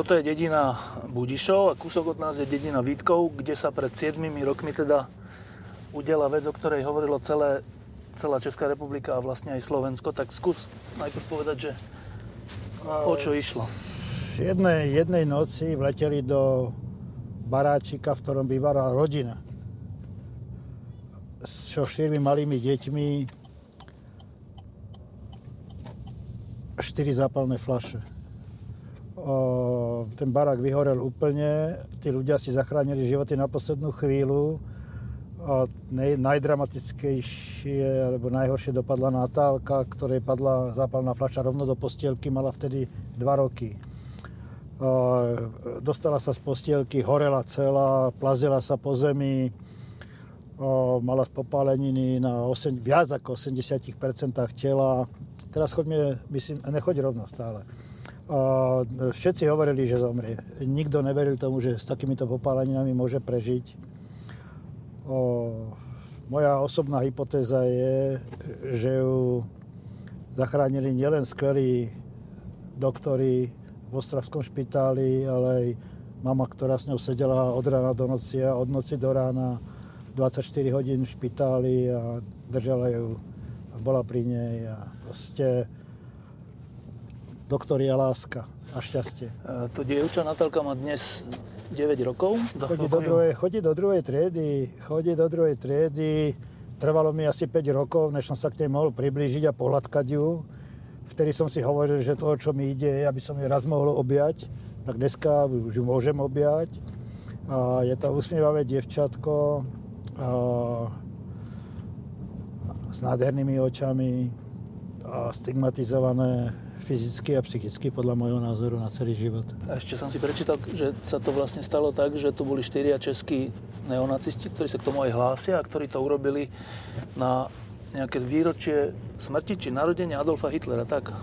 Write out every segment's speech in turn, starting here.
Toto je dedina Budišov a kúsok od nás je dedina Vítkov, kde sa pred 7 rokmi teda udela vec, o ktorej hovorilo celé, celá Česká republika a vlastne aj Slovensko. Tak skús najprv povedať, že o čo išlo. V jednej, jednej noci vleteli do baráčika, v ktorom bývala rodina. So štyrmi malými deťmi štyri zápalné flaše ten barák vyhorel úplne, tí ľudia si zachránili životy na poslednú chvíľu. A nej, alebo najhoršie dopadla Natálka, ktorej padla zápalná fľaša rovno do postielky, mala vtedy 2 roky. dostala sa z postielky, horela celá, plazila sa po zemi, mala popáleniny na 8, viac ako 80% tela. Teraz choďme, myslím, nechoď rovno stále a všetci hovorili, že zomrie. Nikto neveril tomu, že s takýmito popáleninami môže prežiť. Moja osobná hypotéza je, že ju zachránili nielen skvelí doktori v Ostravskom špitáli, ale aj mama, ktorá s ňou sedela od rána do noci a od noci do rána 24 hodín v špitáli a držala ju a bola pri nej a proste doktoria láska a šťastie. To dievča Natálka má dnes 9 rokov. Chodí do, druhej, chodí do druhej triedy, chodí do druhej triedy. Trvalo mi asi 5 rokov, než som sa k tej mohol priblížiť a pohľadkať ju. Vtedy som si hovoril, že to, čo mi ide, aby som ju raz mohol objať. Tak dneska už ju môžem objať. A je to usmievavé dievčatko a s nádhernými očami a stigmatizované fyzicky a psychicky podľa môjho názoru na celý život. A ešte som si prečítal, že sa to vlastne stalo tak, že tu boli štyria českí neonacisti, ktorí sa k tomu aj hlásia a ktorí to urobili na nejaké výročie smrti či narodenia Adolfa Hitlera, tak?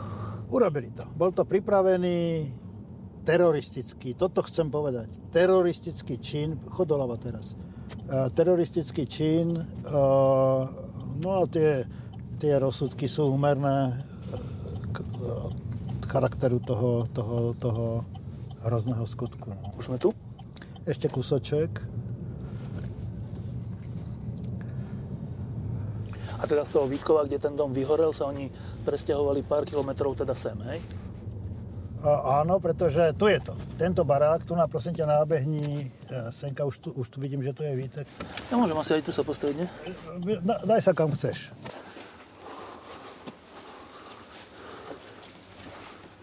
Urobili to. Bol to pripravený teroristický, toto chcem povedať, teroristický čin, chodolava teraz, uh, teroristický čin, uh, no a tie, tie rozsudky sú úmerné charakteru toho, toho, toho hrozného skutku. Už sme tu? Ešte kúsoček. A teda z toho Vítkova, kde ten dom vyhorel, sa oni presťahovali pár kilometrov teda sem, hej? A, áno, pretože tu je to. Tento barák, tu na prosím ťa nábehní, e, Senka, už tu, už tu vidím, že tu je Vítek. Ja môžem asi aj tu sa postaviť, ne? Daj sa kam chceš.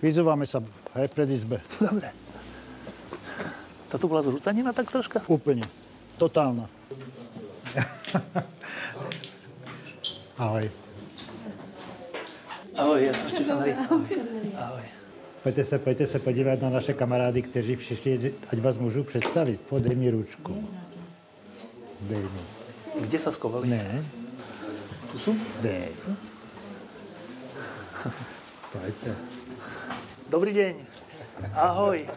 Vyzúvame sa aj pred izbe. Dobre. Toto bola zrúcanina tak troška? Úplne. Totálna. Ahoj. Ahoj, som Štefan Rýk. Ahoj. Ahoj. Poďte sa, poďte sa podívať na naše kamarády, kteří přišli, ať vás môžu představit. Podej mi ručku. Dej mi. Kde sa skovali? Ne. Tu sú? Dej. Poďte. Dobrý deň. Ahoj.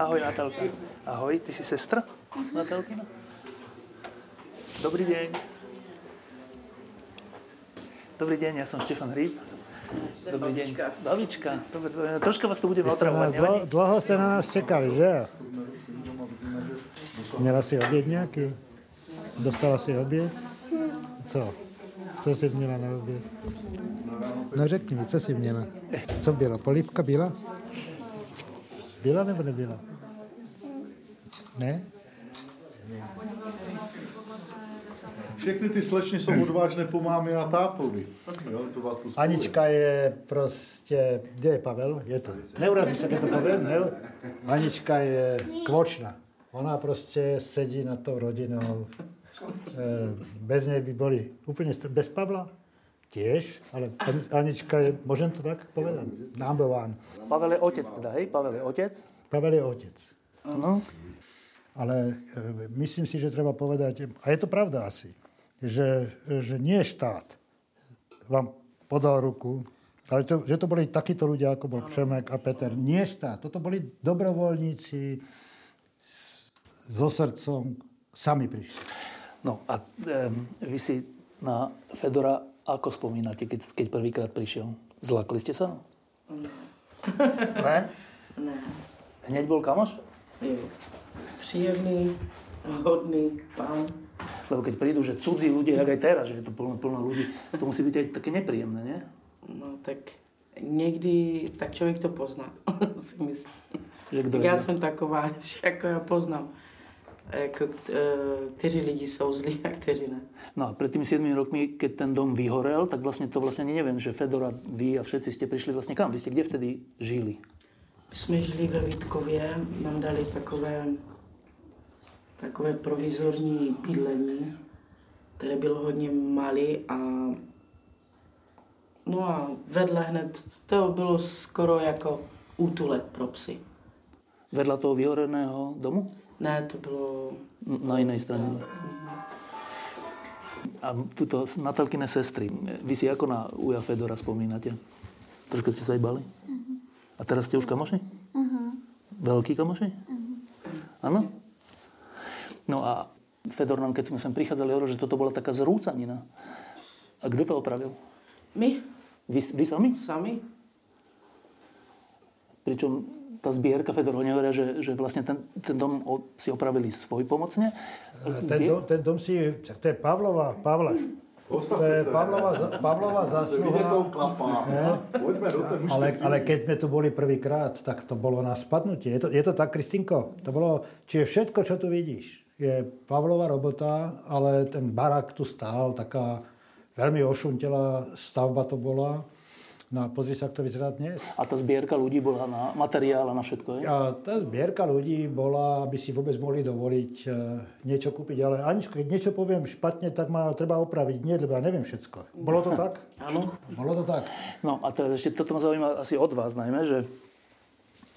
Ahoj, Natálka. Ahoj, ty si sestra Natálkina? Dobrý deň. Dobrý deň, ja som Štefan Hríb. Dobrý deň. Babička. Dobre. Troška vás tu budeme otravovať. Dlho, dlho ste na nás čekali, že? Měla si oběd nějaký? Dostala si oběd? Co? Co jsi měla na oběd? No řekni mi, co jsi měla? Co byla? Polívka byla? Byla nebo nebyla? Ne? Všechny ty slečny jsou odvážné po mámě a tátovi. Anička je prostě, kde je Pavel? Je to. Neurazíš se, to poviem? Ne? Anička je kvočna. Ona prostě sedí na tou rodinou. Eh, bez nej by boli úplne, bez Pavla, tiež, ale Anička je, môžem to tak povedať, number one. Pavel je otec teda, hej? Pavel je otec. Pavel je otec. Áno. Ale e, myslím si, že treba povedať, a je to pravda asi, že, že nie štát vám podal ruku, ale to, že to boli takíto ľudia, ako bol Přemek a Peter. Nie štát. Toto boli dobrovoľníci s, so srdcom, sami prišli. No a um, vy si na Fedora ako spomínate, keď, keď prvýkrát prišiel? Zlakli ste sa? Ne. Ne? Hneď bol kamoš? Jo. Příjemný, hodný pán. Lebo keď prídu, že cudzí ľudia, jak aj teraz, že je tu plno, plno ľudí, to musí byť aj také nepríjemné, nie? No tak někdy, tak člověk to pozná, si myslím. Že kdo Já kdo. jsem taková, že jako já poznám, kteří lidi jsou zlí a kteří ne. No a pred tými 7 rokmi, keď ten dom vyhorel, tak vlastne to vlastne ani neviem, že Fedora, vy a všetci ste prišli vlastne kam? Vy ste kde vtedy žili? My jsme žili ve Vítkově, nám dali takové, takové provizorní bydlení, které bylo hodně malé a no a vedle hned, to bylo skoro jako útulek pro psy. Vedľa toho vyhoreného domu? Ne, to bylo... Na inej strane. A tuto Natalkine sestry, vy si ako na Uja Fedora spomínate? Troška ste sa aj bali? A teraz ste už kamoši? Veľkí kamoši? Áno? No a Fedor nám, keď sme sem prichádzali, hovoril, že toto bola taká zrúcanina. A kto to opravil? My Vy, vy sami? sami? Pričom tá zbierka, Fedor ho nehovoria, že, že vlastne ten, ten dom si opravili svoj pomocne. Ten dom, ten dom si, to je Pavlova, Pavle, to je Pavlova, Pavlova zásluha. té Ale, ale keď sme tu boli prvýkrát, tak to bolo na spadnutie. Je to, je to tak, Kristinko? To bolo, čiže všetko, čo tu vidíš, je Pavlova robota, ale ten barák tu stál, taká veľmi ošuntelá stavba to bola. No a pozri sa, ako to vyzerá dnes. A tá zbierka ľudí bola na materiál a na všetko. Je? A tá zbierka ľudí bola, aby si vôbec mohli dovoliť e, niečo kúpiť. Ale Aničko, keď niečo poviem špatne, tak ma treba opraviť. Nie, lebo ja neviem všetko. Bolo to tak? Áno. Bolo to tak. No a teraz ešte toto ma zaujíma asi od vás najmä, že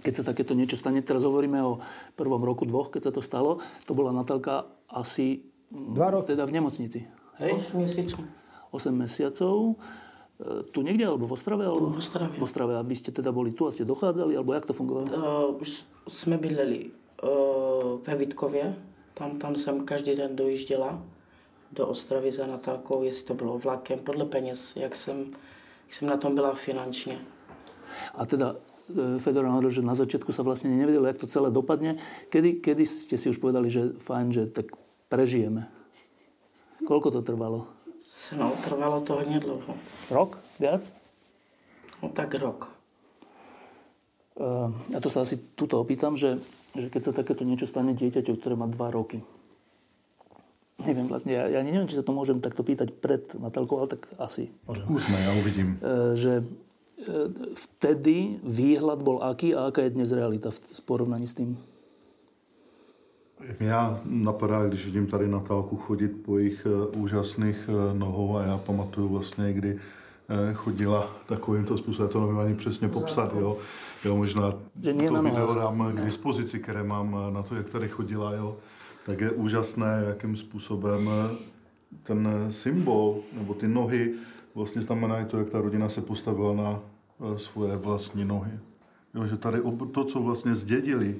keď sa takéto niečo stane, teraz hovoríme o prvom roku, dvoch, keď sa to stalo, to bola Natalka asi Dva roky. teda v nemocnici. Hej? 8 měsíců. 8 mesiacov. E, Tu niekde, alebo v Ostrave? Alebo... V Ostravě. V Ostrave. A vy ste teda boli tu a ste dochádzali, alebo jak to fungovalo? Uh, už jsme bydleli uh, ve Vítkově, tam, tam jsem každý den dojížděla do Ostravy za Natálkou, jestli to bylo vlakem, podle peněz, jak jsem, jak jsem na tom byla finančně. A teda Fedor hovoril, že na začiatku sa vlastne nevedelo, jak to celé dopadne. Kedy, kedy ste si už povedali, že fajn, že tak prežijeme? Koľko to trvalo? No, trvalo to hodně dlouho. Rok? Viac? No tak rok. Uh, ja to sa asi tuto opýtam, že, že keď sa takéto niečo stane dieťaťu, ktoré má 2 roky, neviem vlastne, ja, ja neviem, či sa to môžem takto pýtať pred Natálkou, ale tak asi. Zkusme, já uvidím. Uh, že uh, vtedy výhľad bol aký a aká je dnes realita v, v porovnaní s tým? Já napadá, když vidím tady Natálku chodit po jejich eh, úžasných eh, nohou a já pamatuju vlastně, kdy eh, chodila takovýmto způsobem, to nevím ani přesně popsat, jo. Jo, možná Že to video dám k dispozici, které mám na to, jak tady chodila, jo. Tak je úžasné, jakým způsobem ten symbol, nebo ty nohy, vlastně znamenají to, jak ta rodina se postavila na svoje vlastní nohy. Jo, že tady to, co vlastně zdědili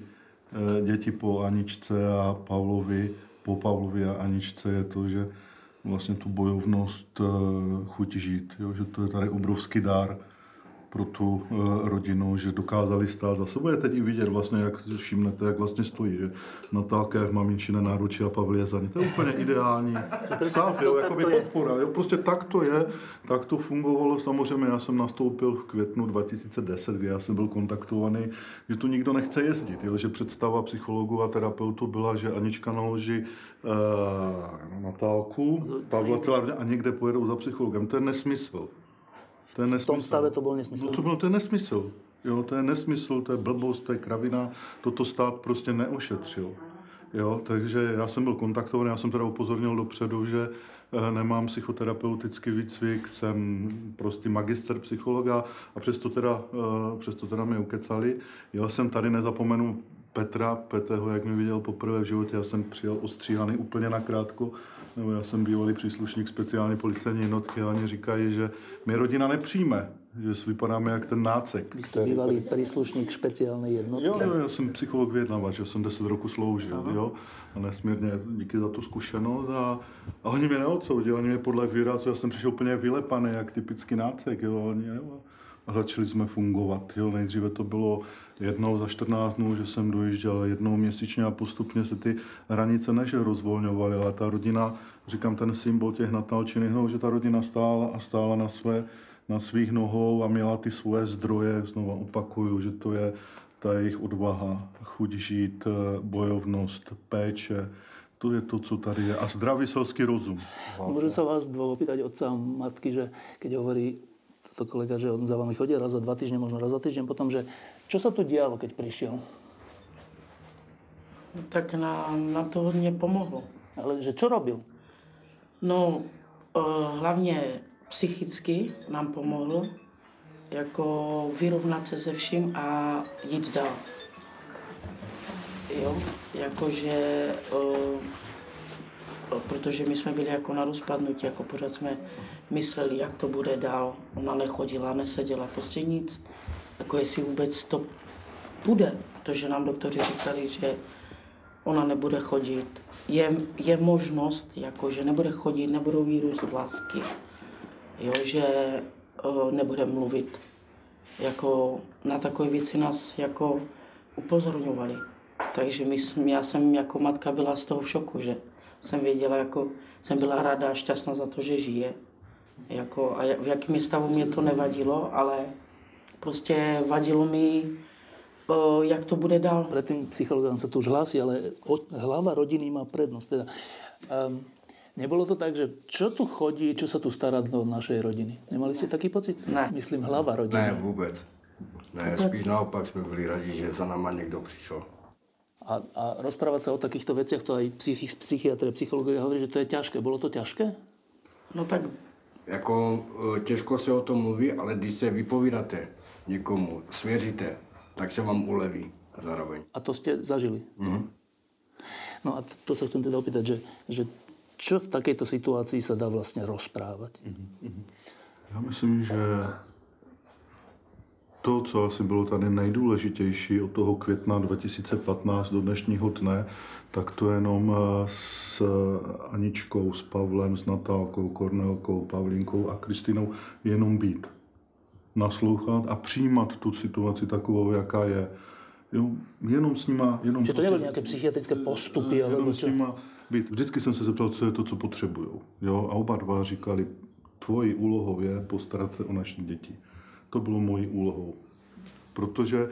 děti po Aničce a Pavlovi, po Pavlovi a Aničce, je to, že vlastně tu bojovnost eh, chuť žít. Jo, že to je tady obrovský dár pro tu eh, rodinu, že dokázali stát za sebou. Je teď i vidět vlastně, jak si všimnete, jak vlastně stojí, že Natálka je v maminčine náručí a Pavel je za ní. To je úplně ideální stav, jo, jakoby podpora. Jo, prostě tak to je, tak to fungovalo. Samozřejmě já jsem nastoupil v květnu 2010, kdy já jsem byl kontaktovaný, že tu nikdo nechce jezdit, jo, že představa psychologů a terapeutů byla, že Anička naloží uh, Natálku, Pavla celá a někde pojedou za psychologem. To je nesmysl. To je V nesmysl. tom stave to bol nesmysl. No to, byl, to je nesmysl. Jo, to je nesmysl, to je blbost, to je kravina. Toto stát prostě neošetřil. Jo, takže já jsem byl kontaktovaný, já jsem teda upozornil dopředu, že eh, nemám psychoterapeutický výcvik, jsem prostě magister psychologa a přesto teda, eh, přesto teda mě ukecali. Já jsem tady, nezapomenu Petra, Peteho, jak mi viděl poprvé v životě, já jsem přijel ostříhaný úplně nakrátko, nebo já jsem bývalý příslušník speciální policejní jednotky a oni říkají, že mě rodina nepřijme, že vypadáme jak ten nácek. Vy jste bývalý příslušník speciální jednotky. Jo, jo, já jsem psycholog vyjednavač, já jsem 10 roku sloužil, jo, a nesmírně díky za tu zkušenost a, a oni mě neodsoudili, oni mě podle výrazu, já jsem přišel úplně vylepaný, jak typický nácek, jo, oni, jo, a začali jsme fungovat. Jo. Nejdříve to bylo jednou za 14 dnů, že jsem dojížděl jednou měsíčně a postupně se ty hranice než rozvolňovaly, ale ta rodina, říkám ten symbol těch natalčených nohou, že ta rodina stála a stála na, své, na svých nohou a měla ty svoje zdroje, znova opakuju, že to je ta jejich odvaha, chuť žít, bojovnost, péče, to je to, co tady je. A zdravý selský rozum. Můžu se vás dvoch opýtať otca matky, že keď hovorí to kolega, že on za vami chodí raz za dva týždne, možno raz za týždeň, potom, že čo sa tu dialo, keď prišiel? Tak nám, nám to hodně pomohlo. Ale že čo robil? No, uh, hlavně psychicky nám pomohlo, jako vyrovnat se se vším a jít dál. Jo, jakože uh, protože my jsme byli jako na rozpadnutí, jako pořád jsme mysleli, jak to bude dál. Ona nechodila, neseděla, prostě nic. Jako jestli vůbec to půjde, protože nám doktoři říkali, že ona nebude chodit. Je, je možnost, jako, že nebude chodit, nebudou vírus lásky, jo, že uh, nebude mluvit. Jako, na takové věci nás jako upozorňovali. Takže my, já jsem jako matka byla z toho v šoku, že jsem věděla, jako jsem byla ráda a šťastná za to, že žije. Jako, a v jakém stavu mě to nevadilo, ale prostě vadilo mi, o, jak to bude dál. Predtým psychologám se to už hlásí, ale hlava rodiny má prednost. Teda, um, Nebolo to tak, že čo tu chodí, čo sa tu stará do našej rodiny? Nemali ste taký pocit? Ne. Myslím hlava rodiny. Ne, vůbec. Ne, spíš naopak jsme byli rádi, že za náma někdo přišel. A, a rozprávať sa o takýchto veciach, to aj psychi, psychiatrie, psychológovia hovorí, že to je ťažké. Bolo to ťažké? No tak... Jako e, těžko se o tom mluví, ale když se vypovídáte někomu, svěříte, tak se vám uleví zároveň. A to jste zažili? Mhm. No a to, to sa chcem teda opýtať, že, že čo v takejto situácii sa dá vlastne rozprávať? Já myslím, že to, co asi bylo tady nejdůležitější od toho května 2015 do dnešního dne, tak to jenom eh, s Aničkou, s Pavlem, s Natálkou, Kornelkou, Pavlínkou a Kristinou jenom být. Naslouchat a přijímat tu situaci takovou, jaká je. Jo, jenom s nima... Jenom Že to nebyly nějaké psychiatrické postupy, ale jenom s nima být. Vždycky jsem se zeptal, co je to, co potřebují. Jo, a oba dva říkali, tvojí úlohou je postarat se o naše děti. To bylo mojí úlohou. Protože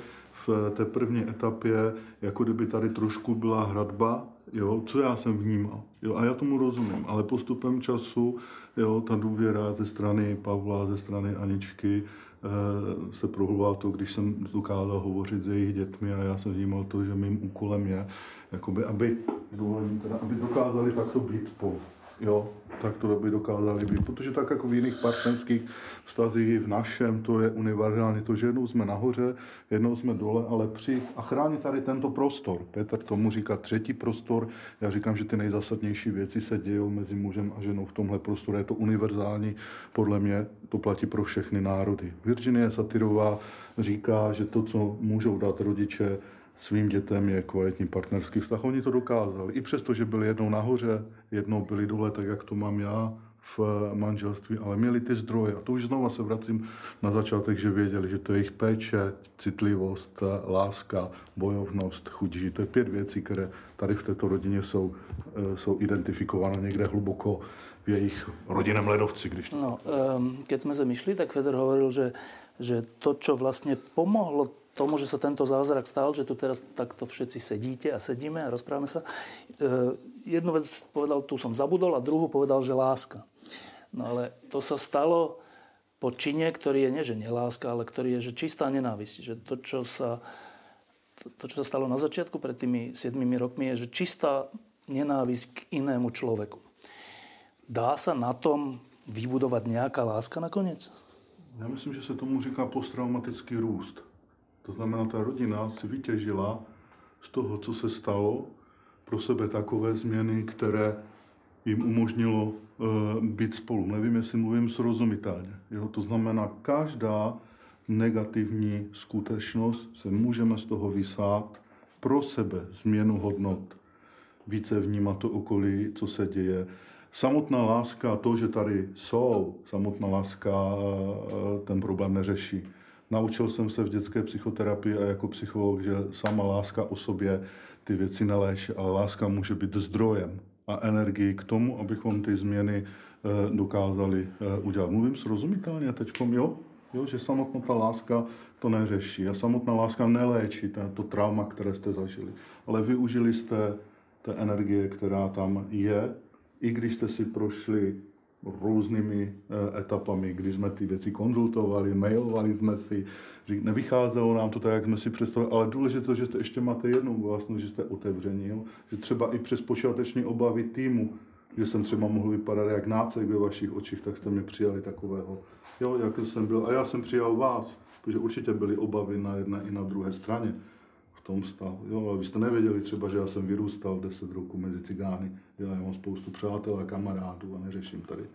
v té první etapě, jako kdyby tady trošku byla hradba, jo, co já jsem vnímal. Jo, a já tomu rozumím, ale postupem času jo, ta důvěra ze strany Pavla, ze strany Aničky e, se prohlubovala to, když jsem dokázal hovořit s jejich dětmi a já jsem vnímal to, že mým úkolem je, jakoby, aby, teda, aby dokázali takto být spolu jo, tak to by dokázali být. Protože tak jako v jiných partnerských vztazích v našem, to je univerzální, to, že jednou jsme nahoře, jednou jsme dole, ale při a chránit tady tento prostor. Petr tomu říká třetí prostor, já říkám, že ty nejzásadnější věci se dějí mezi mužem a ženou v tomhle prostoru. Je to univerzální, podle mě to platí pro všechny národy. Virginie Satirová říká, že to, co můžou dát rodiče, svým dětem je kvalitní partnerský vztah. Oni to dokázali. I přesto, že byli jednou nahoře, jednou byli dole, tak jak to mám já v manželství, ale měli ty zdroje. A to už znova se vracím na začátek, že věděli, že to je jejich péče, citlivost, láska, bojovnost, chuť žít. To je pět věcí, které tady v této rodině jsou, eh, jsou identifikovány někde hluboko v jejich rodinném ledovci. Když to... No, um, keď jsme se myšli, tak Feder hovoril, že, že to, čo vlastně pomohlo tomu, že sa tento zázrak stal, že tu teraz takto všetci sedíte a sedíme a rozprávame sa. E, jednu vec povedal, tu som zabudol a druhú povedal, že láska. No ale to sa stalo po čine, ktorý je nie, že neláska, ale ktorý je, že čistá nenávisť. Že to, čo sa, to, to, čo sa stalo na začiatku pred tými 7 rokmi, je, že čistá nenávisť k inému človeku. dá sa na tom vybudovat nějaká láska nakonec? Já myslím, že se tomu říká posttraumatický růst. To znamená, ta rodina si vytěžila z toho, co se stalo, pro sebe takové změny, které jim umožnilo uh, být spolu. Nevím, jestli mluvím srozumitelně. Jo? To znamená, každá negativní skutečnost se můžeme z toho vysát pro sebe změnu hodnot. Více vnímat to okolí, co se děje. Samotná láska, to, že tady jsou, samotná láska eh, ten problém neřeší. Naučil jsem se v dětské psychoterapii a jako psycholog, že sama láska o sobě ty věci neléčí, ale láska může být zdrojem a energii k tomu, abychom ty změny eh, dokázali eh, udělat. Mluvím srozumitelně teď, jo? jo? Že samotná ta láska to neřeší a samotná láska neléčí to trauma, které jste zažili. Ale využili jste té energie, která tam je, i když jste si prošli různými eh, etapami, kdy jsme ty věci konzultovali, mailovali jsme si, že nevycházelo nám to tak, jak jsme si představili, ale důležité, že jste ještě máte jednu vlastnost, že jste otevření, jo? že třeba i přes počáteční obavy týmu, že jsem třeba mohl vypadat jak nácek ve vašich očích, tak jste mě přijali takového, jo, jak jsem byl. A já jsem přijal vás, protože určitě byly obavy na jedné i na druhé straně v tom stavu. Jo, ale vy jste nevěděli třeba, že já jsem vyrůstal 10 roků mezi cigány. Jo, já mám spoustu přátel a kamarádů a neřeším tady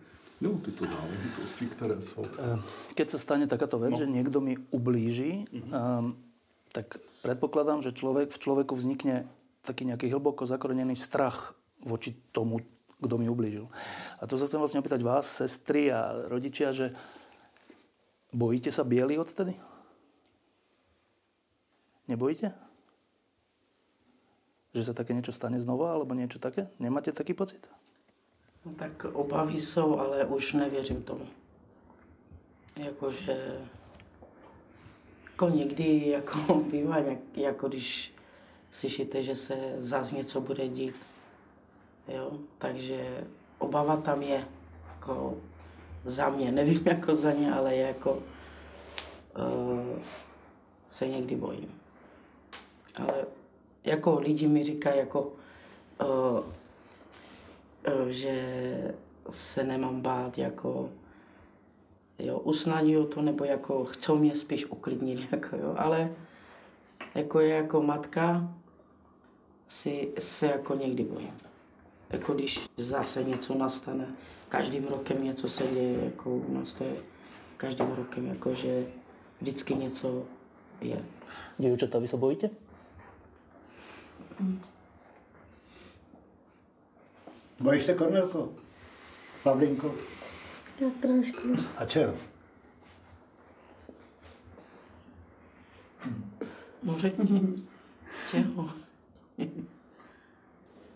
jo, tyto záležitosti, které jsou. Eh, keď se stane takáto vec, no. že někdo mi ublíží, mm-hmm. um, tak předpokládám, že člověk v člověku vznikne taký nějaký hlboko zakorenený strach voči tomu, kdo mi ublížil. A to sa chcem vlastne opýtať vás, sestry a rodičia, že bojíte sa biely odtedy? Nebojíte? Že se také něco stane znova, alebo něco také? Nemáte taký pocit? No, tak obavy jsou, ale už nevěřím tomu. Jakože jako někdy jako bývá, jak, jako když slyšíte, že se zase něco bude dít. Jo? Takže obava tam je. Jako za mě, nevím jako za ně, ale jako uh, se někdy bojím. Ale jako lidi mi říkají, jako, uh, uh, že se nemám bát, jako jo, usnadňují to, nebo jako chcou mě spíš uklidnit, jako jo, ale jako je jako matka, si se jako někdy bojím. Jako když zase něco nastane, každým rokem něco se děje, jako u nás to je každým rokem, jako že vždycky něco je. Děvčata, vy se bojíte? Bojíš se, Kornelko? Pavlinko? Tak trošku. A čeho? No řekni, čeho?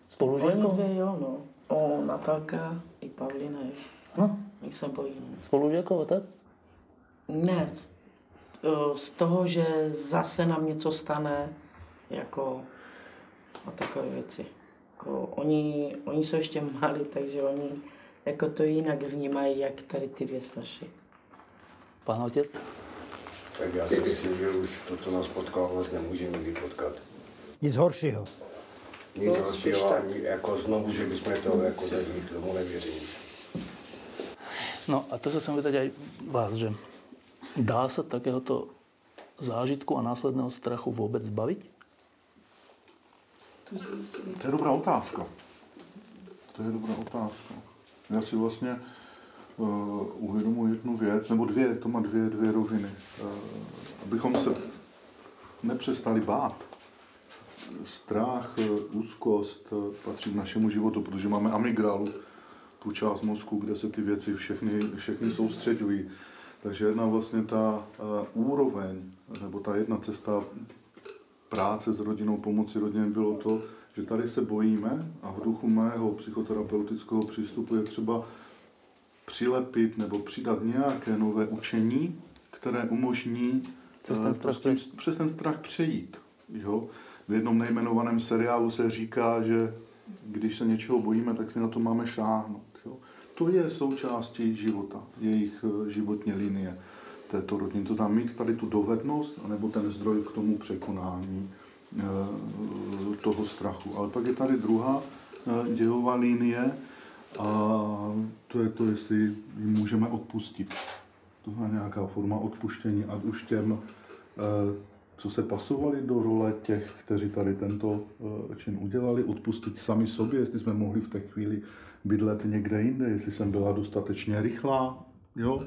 Spolužiakou? Oni dvě, jo, no. O, Natálka i Pavlina, jo. No, My se bojíme. spolužiakou, tak? Ne, z toho, že zase nám něco stane, jako a takové věci. Jako, oni, oni jsou ještě malí, takže oni jako to jinak vnímají, jak tady ty dvě starší. Pán otec? Tak já si myslím, že už to, co nás potkalo, nás nemůže nikdy potkat. Nic horšího. Nic No, tak. ani jako znovu, že bychom to jako zažili, tomu nevěřím. No a to se chcem vytať aj vás, že dá se takéhoto zážitku a následného strachu vůbec zbavit? To je dobrá otázka. To je dobrá otázka. Já si vlastně uh, uvědomuji jednu věc, nebo dvě, to má dvě, dvě roviny. Uh, abychom se nepřestali bát. Strach, eh, úzkost patří k našemu životu, protože máme amygdalu, tu část mozku, kde se ty věci všechny, všechny soustředují. Takže jedna vlastně ta uh, úroveň, nebo ta jedna cesta práce s rodinou, pomoci rodině bylo to, že tady se bojíme a v duchu mého psychoterapeutického přístupu je třeba přilepit nebo přidat nějaké nové učení, které umožní Přes ten eh, strach prostě přes ten strach přejít. Jo? V jednom nejmenovaném seriálu se říká, že když se něčeho bojíme, tak si na to máme šáhnout. Jo? To je součástí života, jejich eh, životní linie této rodiny. To tam mít tady tu dovednost, anebo ten zdroj k tomu překonání eh, toho strachu. Ale pak je tady druhá eh, dělová linie A to je to, jestli jim můžeme odpustit. To je nějaká forma odpuštění, ať už těm, eh, co se pasovali do role těch, kteří tady tento čin udělali, odpustit sami sobě, jestli jsme mohli v té chvíli bydlet někde jinde, jestli jsem byla dostatečně rychlá, jo?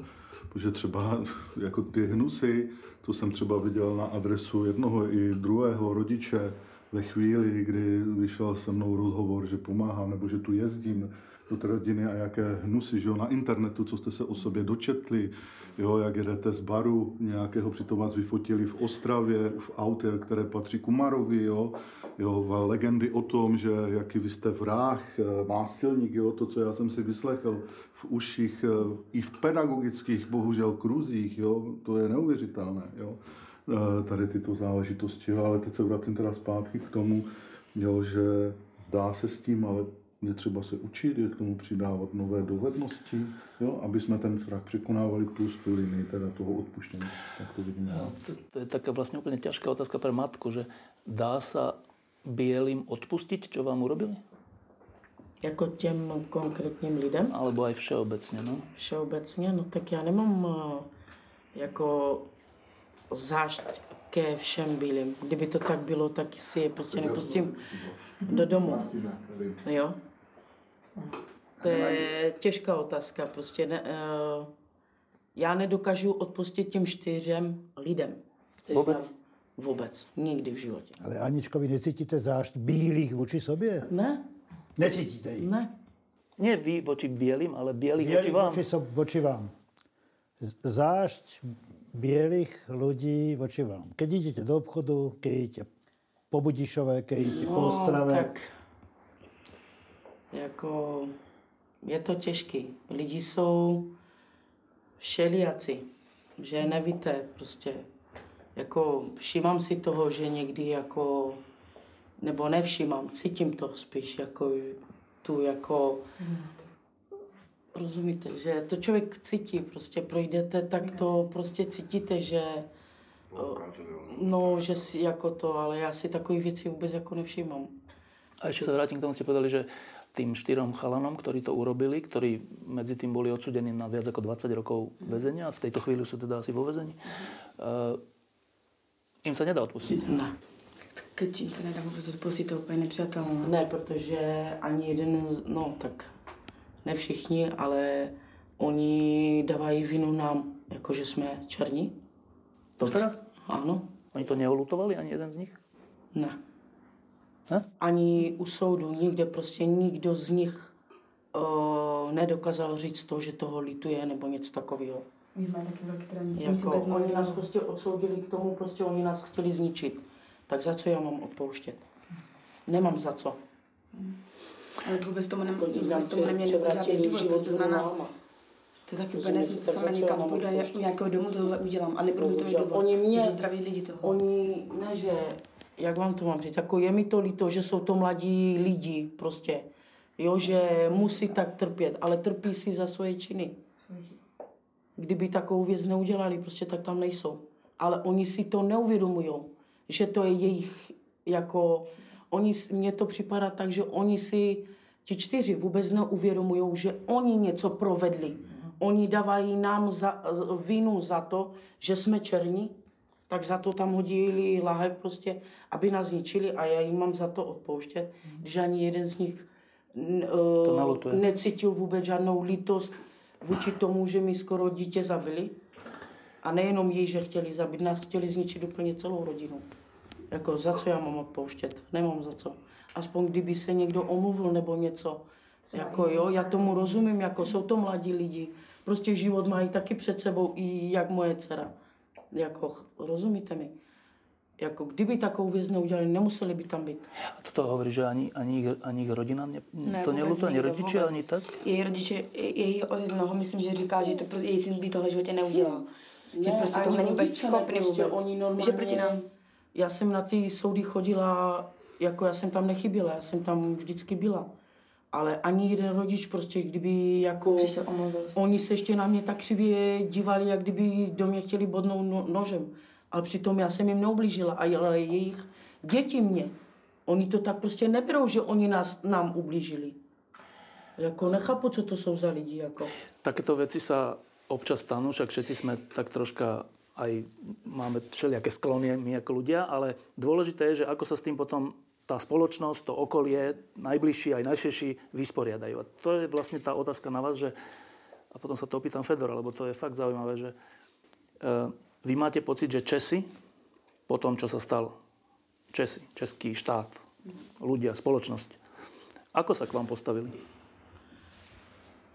Protože třeba jako ty hnusy, to jsem třeba viděl na adresu jednoho i druhého rodiče, ve chvíli, kdy vyšel se mnou rozhovor, že pomáhám nebo že tu jezdím do té rodiny a jaké hnusy, že jo, na internetu, co jste se o sobě dočetli, jo, jak jedete z baru nějakého, přitom vás vyfotili v Ostravě, v autě, které patří Kumarovi, jo, jo, legendy o tom, že jaký vy jste vrah, eh, násilník, jo, to, co já jsem si vyslechl v uších, eh, i v pedagogických, bohužel, kruzích, jo, to je neuvěřitelné, jo. Eh, tady tyto záležitosti, ale teď se vrátím teda zpátky k tomu, jo, že dá se s tím, ale je třeba se učit, je k tomu přidávat nové dovednosti, jo, aby jsme ten strach překonávali plus tu linii teda toho odpuštění. Tak to vidím já. To je taká vlastně úplně těžká otázka pro matku, že dá se bielým odpustit, čo vám urobili? Jako těm konkrétním lidem? Alebo aj všeobecně, no? Všeobecně, no tak já nemám eh, jako zášť ke všem bílým. Kdyby to tak bylo, tak si je prostě nepustím do domu. Jo? To je těžká otázka. Prostě ne, uh, já nedokážu odpustit těm čtyřem lidem. Vůbec? Mám, vůbec. Nikdy v životě. Ale Aničko, vy necítíte zášť bílých vůči sobě? Ne. Necítíte ji? Ne. Nie vy voči bielým, ale bielých voči Bělých vám. voči, so, voči vám. Zášť bielých ľudí voči vám. Keď idete do obchodu, keď idete po Budišové, keď idete po Ostrave, No, tak jako je to těžký. Lidi jsou všelijaci, že nevíte prostě. Jako všímám si toho, že někdy jako, nebo nevšímám, cítím to spíš jako tu jako, rozumíte, že to člověk cítí, prostě projdete, tak to prostě cítíte, že No, že si jako to, ale já si takové věci vůbec jako nevšímám. A ešte sa vrátim k tomu, ste povedali, že tým štyrom chalanom, ktorí to urobili, ktorí medzi tým boli odsudení na viac ako 20 rokov väzenia a v tejto chvíli sú teda asi vo väzení, uh, im sa nedá odpustiť. Ne. Keď jim se nedá vůbec odpustit, to je úplně nepřijatelné. Ne, protože ani jeden, z- no tak ne všichni, ale oni dávají vinu nám, jako že jsme černí. To teraz? Ano, Oni to neolutovali, ani jeden z nich? ne. Ne? Ani u soudu, nikde prostě nikdo z nich uh, nedokázal říct to, že toho lituje nebo něco takového. Oni mají taky velký trénink. Jako, oni nás prostě odsoudili k tomu, prostě oni nás chtěli zničit. Tak za co já mám odpouštět? Nemám za co. Ale vůbec tomu, nem, vůbec tomu neměli žádný důvod, život to znamená, to taky úplně tak to samé někam odpouštět? u nějakého domu tohle udělám a nebudu mít to důvod. oni mě- že zdraví lidi toho. Oni, ne že, jak vám to mám říct, jako je mi to líto, že jsou to mladí lidi prostě, jo, že musí tak trpět, ale trpí si za svoje činy. Kdyby takovou věc neudělali, prostě tak tam nejsou. Ale oni si to neuvědomují, že to je jejich, jako, oni, mně to připadá tak, že oni si, ti čtyři vůbec neuvědomují, že oni něco provedli. Oni dávají nám za, vinu za to, že jsme černí, tak za to tam hodili lahev prostě, aby nás zničili a já jim mám za to odpouštět, že ani jeden z nich nelutuje. necítil vůbec žádnou lítost vůči tomu, že mi skoro dítě zabili. A nejenom jej, že chtěli zabít, nás chtěli zničit úplně celou rodinu. Jako za co já mám odpouštět? Nemám za co. Aspoň kdyby se někdo omluvil nebo něco. Jako jo, já tomu rozumím, jako jsou to mladí lidi. Prostě život mají taky před sebou, i jak moje dcera. Jako, rozumíte mi? Jako, kdyby takovou věc neudělali, nemuseli by tam být. A toto hovorí, že ani, ani, ani rodina ne, Ne, to nelutuje, ani rodiče, vůbec. ani tak? Její rodiče, je- její od jednoho, myslím, že říká, že to prostě, její syn by tohle v životě neudělal. že prostě to není vůbec ne, schopný prostě vůbec. Oni normálně, že proti nám. Já jsem na ty soudy chodila, jako já jsem tam nechyběla, já jsem tam vždycky byla. Ale ani jeden rodič prostě, kdyby jako... Přišel, omluvil se. Oni se ještě na mě tak křivě dívali, jak kdyby do mě chtěli bodnout no, nožem. Ale přitom já jsem jim neublížila, a ale jejich děti mě. Oni to tak prostě neberou, že oni nás, nám ublížili. Jako nechápu, co to jsou za lidi. Jako. Takéto veci sa občas stanú, však všetci sme tak troška aj máme všelijaké sklony my ako ľudia, ale dôležité je, že ako sa s tým potom tá spoločnosť, to okolie, najbližší aj najširší vysporiadajú. A to je vlastne tá otázka na vás, že, a potom sa to opýtam Fedora, lebo to je fakt zaujímavé, že uh, vy máte pocit, že Česi po tom, čo sa stalo, Česi, český štát, ľudia, spoločnosť, ako sa k vám postavili?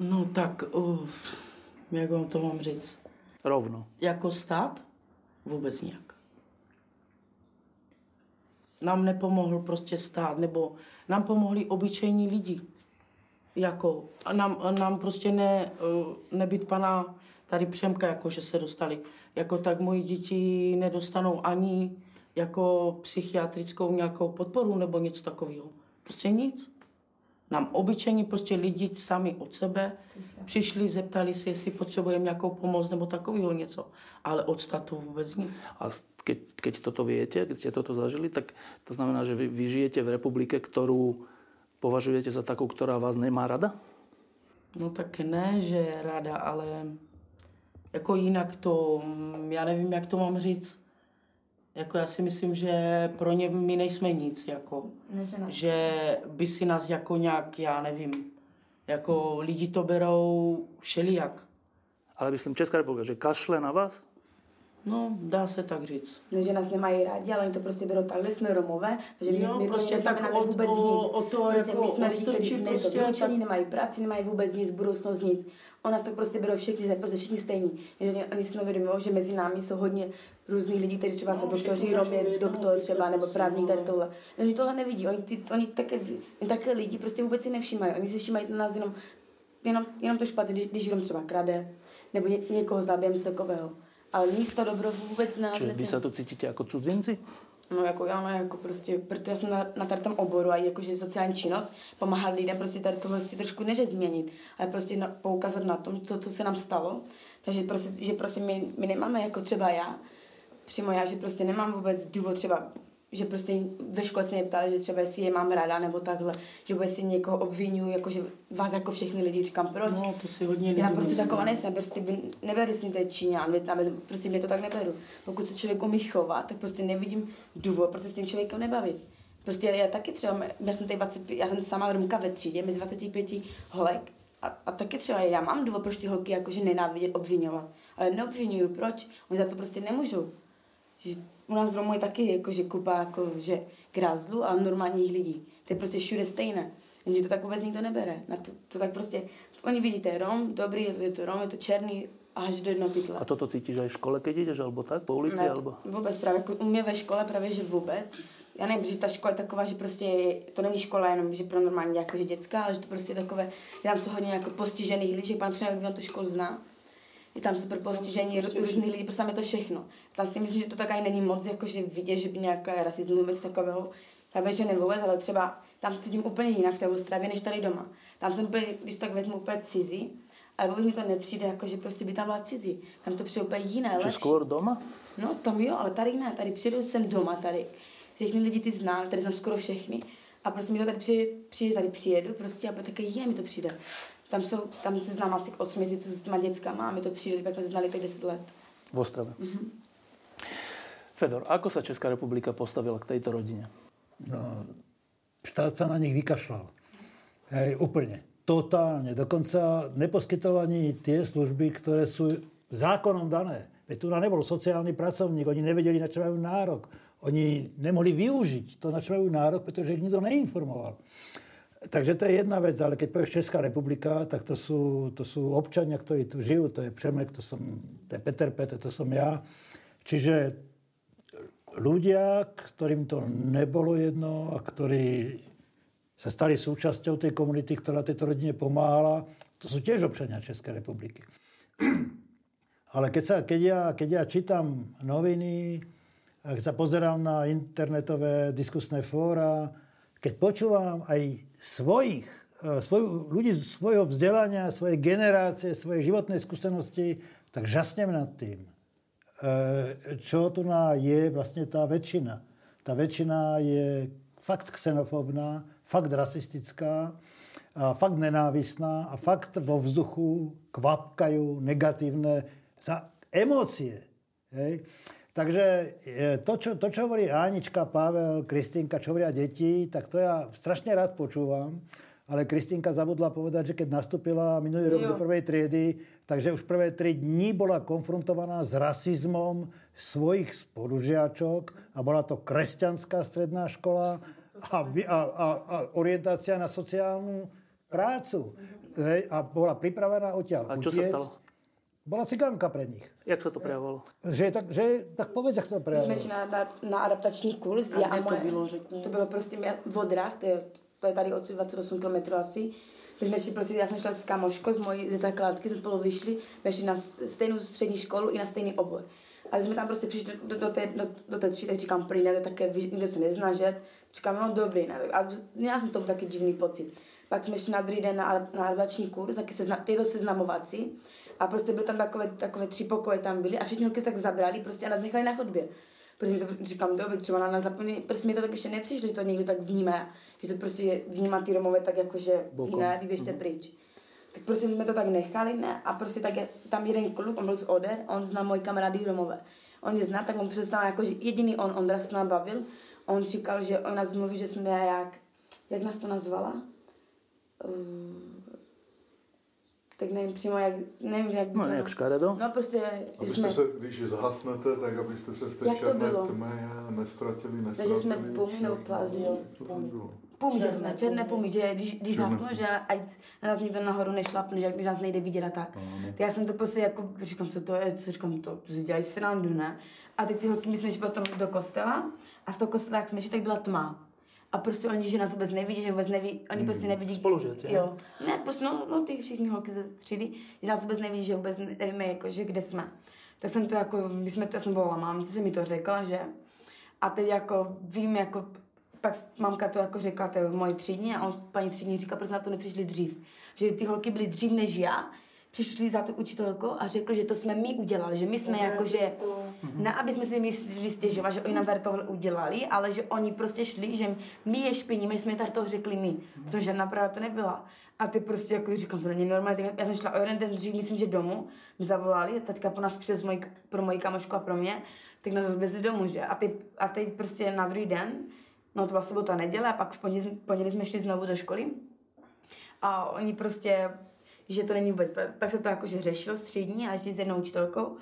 No tak, uh, jak vám to mám říct? Rovno. Jako stát? Vůbec nějak. Nám nepomohl prostě stát, nebo nám pomohli obyčejní lidi. Jako, a nám, a nám prostě ne, uh, nebyt pana tady Přemka, jako že se dostali. Jako tak moji děti nedostanou ani jako psychiatrickou nějakou podporu nebo něco takového. Prostě nic. Nám obyčejní prostě lidi sami od sebe přišli, zeptali se, jestli potřebujeme nějakou pomoc nebo takového něco. Ale od státu vůbec nic. A keď, keď toto viete, keď ste toto zažili, tak to znamená, že vy, vy žijete v republike, ktorú považujete za takú, ktorá vás nemá rada? No tak ne, že je rada, ale jako jinak to, já nevím, jak to mám říct. Jako já si myslím, že pro ně my nejsme nic, jako. Že by si nás jako nějak, já nevím, jako lidi to berou všelijak. Ale myslím Česká republika, že kašle na vás? No, dá se tak říct. Ne, že nás nemají rádi, ale oni to prostě berou takhle, jsme Romové, takže my, Jo, my prostě prostě tak od- vůbec o- nic. o to prostě jako my jsme lidi, kteří odstrčí nejsou prostě, tak- nemají práci, nemají vůbec nic, budoucnost nic. O nás tak prostě berou všichni, že prostě všichni stejní. Že oni- si neuvědomují, že mezi námi jsou hodně různých lidí, kteří třeba jsou No, doktoři, všichni Romě, doktor třeba, nebo prostě, právník tady no. tohle. Oni tohle nevidí, oni, ty, oni také, oni také lidi prostě vůbec si nevšímají. Oni si všímají na nás jenom, jenom, jenom to špatně, když, když třeba krade, nebo ně, někoho zabije, něco takového. Ale nic to dobro vůbec nás Čiže vy necení. sa tu cítite ako cudzinci? No jako já ne, jako prostě, protože já jsem na, na tady tom oboru a jakože sociální činnost, pomáhat lidem prostě tady tohle si trošku neže změnit, ale prostě na, poukázat na tom, to, co se nám stalo. Takže prostě, že prostě my, my nemáme jako třeba já, přímo já, že prostě nemám vůbec důvod třeba, že prostě ve škole se mě ptali, že třeba jestli je mám ráda nebo takhle, že vůbec si někoho obvinuju, jakože vás jako všechny lidi říkám, proč? No, to si hodně lidí Já prostě myslí. taková nejsem, prostě neberu si to je Číňan, Větnam, prostě mě to tak neberu. Pokud se člověk umí chovat, tak prostě nevidím důvod, prostě s tím člověkem nebavit. Prostě já taky třeba, já jsem tady 25, já jsem sama Romka ve třídě, mezi 25 holek a, a taky třeba já mám důvod, proč ty holky jakože nenávidět, obvinovat. Ale neobvinuju, proč? Oni za to prostě nemůžou. Že u nás v Romu je taky jakože kupa jako, že grázlu a normálních lidí. To je prostě všude stejné. Jenže to tak vůbec nikdo nebere. Na to, to tak prostě, oni vidí, to je Rom, dobrý, je to, je to Rom, je to černý, až do jednoho pytle. A toto cítiš aj v škole, keď ideš, alebo tak, po ulici, Ne, alebo... Vůbec právě, jako u mě ve škole právě, že vůbec. Já nevím, že ta škola je taková, že prostě to není škola jenom, že pro normální jako, že dětská, ale že to prostě je takové, že tam jsou hodně jako postižených lidí, že pan Přemek, on tu školu zná. Je tam super postižení rů- různých lidí, prostě tam je to všechno. Tam si myslím, že to tak ani není moc, jako že vidět, že by nějaká rasismus nebo něco takového. Tam je, že ne vůbec, ale třeba tam se cítím úplně jinak v té Ostravě, než tady doma. Tam jsem úplně, když tak vezmu, úplně cizí, ale vůbec mi to nepřijde, jako že prostě by tam byla cizí. Tam to přijde úplně jiné, lepší. skôr doma? No tam jo, ale tady ne, tady přijedu jsem doma tady. Všechny lidi ty znám, tady znám skoro všechny. A prostě mi to tady přijde, přijde tady přijedu prostě a také jiné mi to přijde. Tam, jsou, tam se znám asi 8 měsíců s těma dětskama a mi to přijde, jak jsme se znali tak 10 let. V Ostrave. Fedor, ako sa Česká republika postavila k tejto rodine? štát sa na nich vykašľal. Hej, úplne. Totálne. Dokonca neposkytoval ani tie služby, ktoré sú zákonom dané. Veď tu nebol sociálny pracovník, oni nevedeli, na čo majú nárok. Oni nemohli využiť to, na čo majú nárok, pretože ich nikto neinformoval. Takže to je jedna vec, ale keď povieš Česká republika, tak to sú, to sú občania, ktorí tu žijú, to je Přemek, to, som, to je Peter Pete, to som ja. Čiže ľudia, ktorým to nebolo jedno a ktorí sa stali súčasťou tej komunity, ktorá tejto rodine pomáhala, to sú tiež občania Českej republiky. Ale keď, sa, keď, ja, keď ja čítam noviny, keď sa pozerám na internetové diskusné fóra, keď počúvam aj svojich, eh, svoj, ľudí svojho vzdelania, svojej generácie, svojej životnej skúsenosti, tak žasnem nad tým, eh, čo tu na je vlastne tá väčšina. Tá väčšina je fakt xenofobná, fakt rasistická a fakt nenávistná a fakt vo vzduchu kvapkajú negatívne za emócie. Hej? Takže e, to čo, to, čo hovorí Ánička, Pavel, Kristýnka, čo hovoria deti, tak to ja strašne rád počúvam. Ale Kristýnka zabudla povedať, že keď nastúpila minulý rok do prvej triedy, takže už prvé tri dní bola konfrontovaná s rasizmom svojich spolužiačok a bola to kresťanská stredná škola a, a, a, a orientácia na sociálnu prácu. Hej, a bola pripravená odtiaľ A čo sa stalo? Bola cigánka pre nich. Jak sa to prejavovalo? Že, je tak, že, je- tak povedz, jak sa to My jsme na, na, na adaptační kurz. A já kde to moje- bylo, řekni? To bylo prostě mě- v Odrách, to je, to je tady odsud 28 km asi. My jsme šli prostě, já jsem šla s kámoškou z mojí ze zakladky, jsme spolu vyšli, jsme šli na stejnou střední školu i na stejný obor. A když jsme tam prostě přišli do, do, do, té, do, do té tři, tak říkám, prý, ne, také, nikdo se nezná, že? Říkám, no dobrý, ne, ale měla jsem v tom taky divný pocit. Pak jsme šli na druhý den na, na adaptační kurz, taky sezna, tyto seznamovací. A prostě byly tam takové, takové tři pokoje tam byly a všichni holky se tak zabrali prostě a nás nechali na chodbě. Protože mi to říkám, dobře, třeba na nás zapomněli, prostě mi to tak ještě nepřišlo, že to někdo tak vnímá, že to prostě vnímá ty Romové tak jako, že vy ne, vy běžte pryč. Tak prostě jsme to tak nechali, ne, a prostě tak je, tam jeden kluk, on byl z Oder, on zná moji kamarády Romové. On je zná, tak on přestal jako, že jediný on, Ondra se nám bavil, on říkal, že on nás mluví, že jsme jak, jak nás to nazvala? Uh, tak nevím přímo, jak, nevím, jak by No, to... nejak škaredo. No prostě, Abyste jsme... se, když zahasnete, tak abyste se v té Jak to černé bylo? tmě nestratili, nestratili. Takže jsme pumí nebo plázi, jo. Pumí, že jsme, černé pumí, že když, když zhasnu, že ať na nás nikdo nahoru nešlapne, že když nás nejde vidět a tak. Tak já jsem to prostě jako, říkám, co to je, co říkám, to, to si dělají srandu, ne? A teď ty holky, my jsme šli potom do kostela a z toho kostela, jak jsme šli, tak byla tma. A prostě oni, že nás vůbec nevidí, že vůbec neví, oni prostě nevidí. Spolužiaci, ne? Jo. Ne, prostě no, no ty všichni holky ze třídy, že nás vůbec nevidí, že vůbec nevíme, jako, že kde jsme. Tak jsem to jako, my jsme to, já jsem volala mámce, se mi to řekla, že. A teď jako vím, jako pak mamka to jako řekla té moje třídní a on, paní třídní říká, proč na to nepřišli dřív. Že ty holky byly dřív než já, přišli za tu učitelkou a řekli, že to jsme my udělali, že my jsme jako, že ne, aby jsme si mysleli stěžovat, že oni nám tady tohle udělali, ale že oni prostě šli, že my je špiníme, že jsme tady toho řekli my, protože žádná pravda to nebyla. A ty prostě jako říkám, to není normální, tak já jsem šla o jeden den dřív, myslím, že domů, mi zavolali, teďka po nás přes moji, pro moji kamošku a pro mě, tak nás odvezli domů, že? A, ty, a teď prostě na druhý den, no to byla sobota neděle a pak v pondělí, pondělí jsme šli znovu do školy. A oni prostě, že to není vůbec, pravda. tak se to jakože řešilo střední a ještě s jednou učitelkou,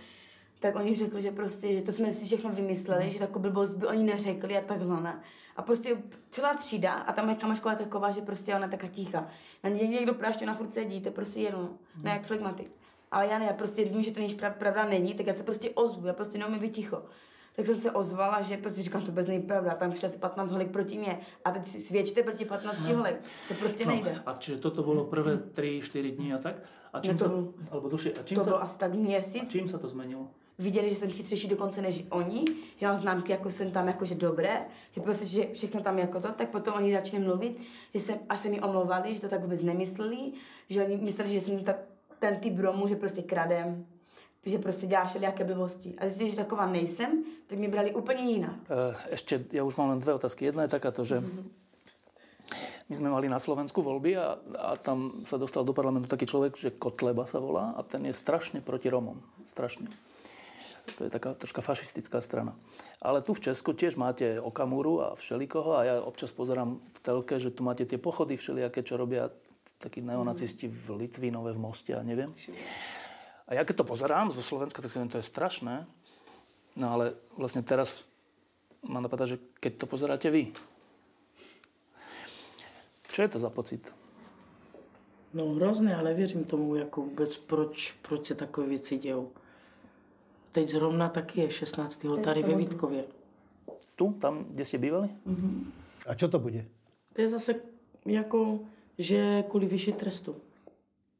tak oni řekli, že prostě, že to jsme si všechno vymysleli, že takovou blbost by oni neřekli a takhle ne. A prostě celá třída, a tam je kamaška je taková, že prostě ona je taká ticha. Na ně někdo práště na furt sedí, to prostě jenom, ne jak flegmatik. Ale já ne, já prostě vím, že to není prav- pravda není, tak já se prostě ozvu, já prostě neumím být ticho. Tak jsem se ozvala, že prostě říkám, to vůbec není pravda. Tam asi 15 holek proti mě. A teď si svědčte proti 15 holek. To prostě No, nejde. a čiže toto bolo prvé 3-4 dní a tak? A čím No to sa, bolo- alebo dlhšie, a čím, To sa, bylo asi tak a měsíc. čím sa to zmenilo? Viděli, že jsem chytřejší dokonce než oni, že mám známky, jako jsem tam jakože dobré, že prostě, že všechno tam jako to, tak potom oni začali mluvit, že jsem, a se mi omlouvali, že to tak vůbec nemysleli, že oni mysleli, že jsem tak, ten typ Romu, že prostě kradem, že prostě dělá všelijaké blbosti. A zjistili, že taková nejsem, tak mě brali úplně jinak. E, Ešte, ja už mám dve otázky. Jedna je takáto, že my sme mali na Slovensku voľby a, a tam sa dostal do parlamentu taký človek, že Kotleba sa volá a ten je strašne proti Romom. Strašne. To je taká troška fašistická strana. Ale tu v Česku tiež máte Okamuru a všelikoho a ja občas pozerám v telke, že tu máte tie pochody všelijaké, čo robia takí neonacisti v Litvínove, v Moste a neviem. A ja keď to pozerám zo Slovenska, tak si viem, to je strašné. No ale vlastne teraz ma napadá, že keď to pozeráte vy, čo je to za pocit? No hrozné, ale věřím tomu, jako vůbec, proč, proč se takové věci dějou. Teď zrovna taky je 16. tady ve Vítkově. Tu, tam, kde ste bývali? A čo to bude? To je zase jako, že kvůli vyšší trestu.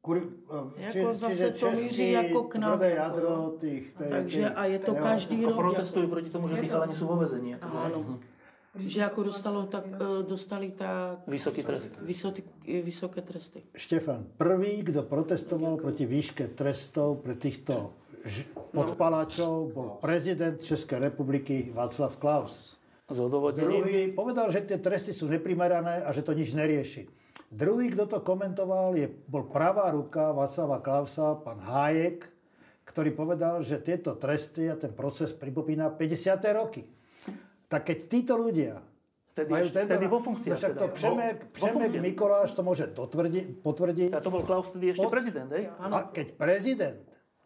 Kuri, Jako zase to míří jako k nám, jako, jadro jo. tých, tej, Takže a je to každý A rok. protestujú jako, proti tomu, že tí chalani sú vo vezení. Akože. ano. Že jako dostalo tak, eh, dostali tak Vysoký trest. vysoký, vysoké tresty. Štefan, prvý, kto protestoval proti výške trestov pre týchto podpalačov, bol prezident Českej republiky Václav Klaus. Druhý povedal, že tie tresty sú neprimerané a že to nič nerieši. Druhý, kto to komentoval, je, bol pravá ruka Václava Klausa, pán Hájek, ktorý povedal, že tieto tresty a ten proces pripomína 50. roky. Tak keď títo ľudia Vtedy, ešte, vtedy vo funkciách. No však to. Přemek, Přemek. Mikoláš to môže dotvrdi, potvrdiť. A to bol Klaus vtedy ešte Od- prezident, hej? A keď prezident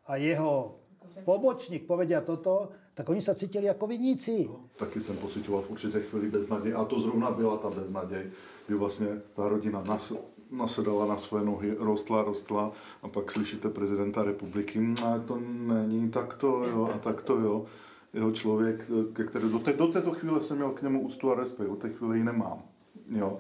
a jeho pobočník povedia toto, tak oni sa cítili ako viníci. Taky jsem pocitoval v určité chvíli beznaděj. A to zrovna byla ta beznaděj, kdy vlastně ta rodina nas, nasedala na své nohy, rostla, rostla a pak slyšíte prezidenta republiky, "Mm, a to není takto, jo, a takto, jo. Jeho člověk, ke které, do, té, do této chvíle jsem měl k němu úctu a respekt, do té chvíle ji nemám. Jo.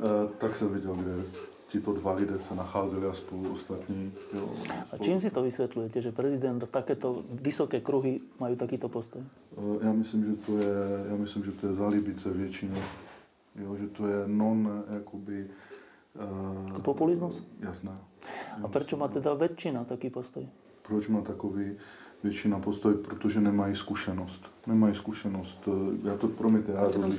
E, tak jsem viděl, kde tito dva lidé se nacházeli a spolu ostatní. Jo, A čím si to vysvetľujete, že prezident a takéto vysoké kruhy majú takýto postoj? Eh, Já myslím, že to je, já myslím, že to je zalíbice většině. Jo, že to je non, jakoby... Uh, Populizmus? Jasné. A prečo má teda väčšina taký postoj? Proč má takový většina postoj? Protože nemají zkušenost. Nemají zkušenost, eh, já to promiňte, já to by-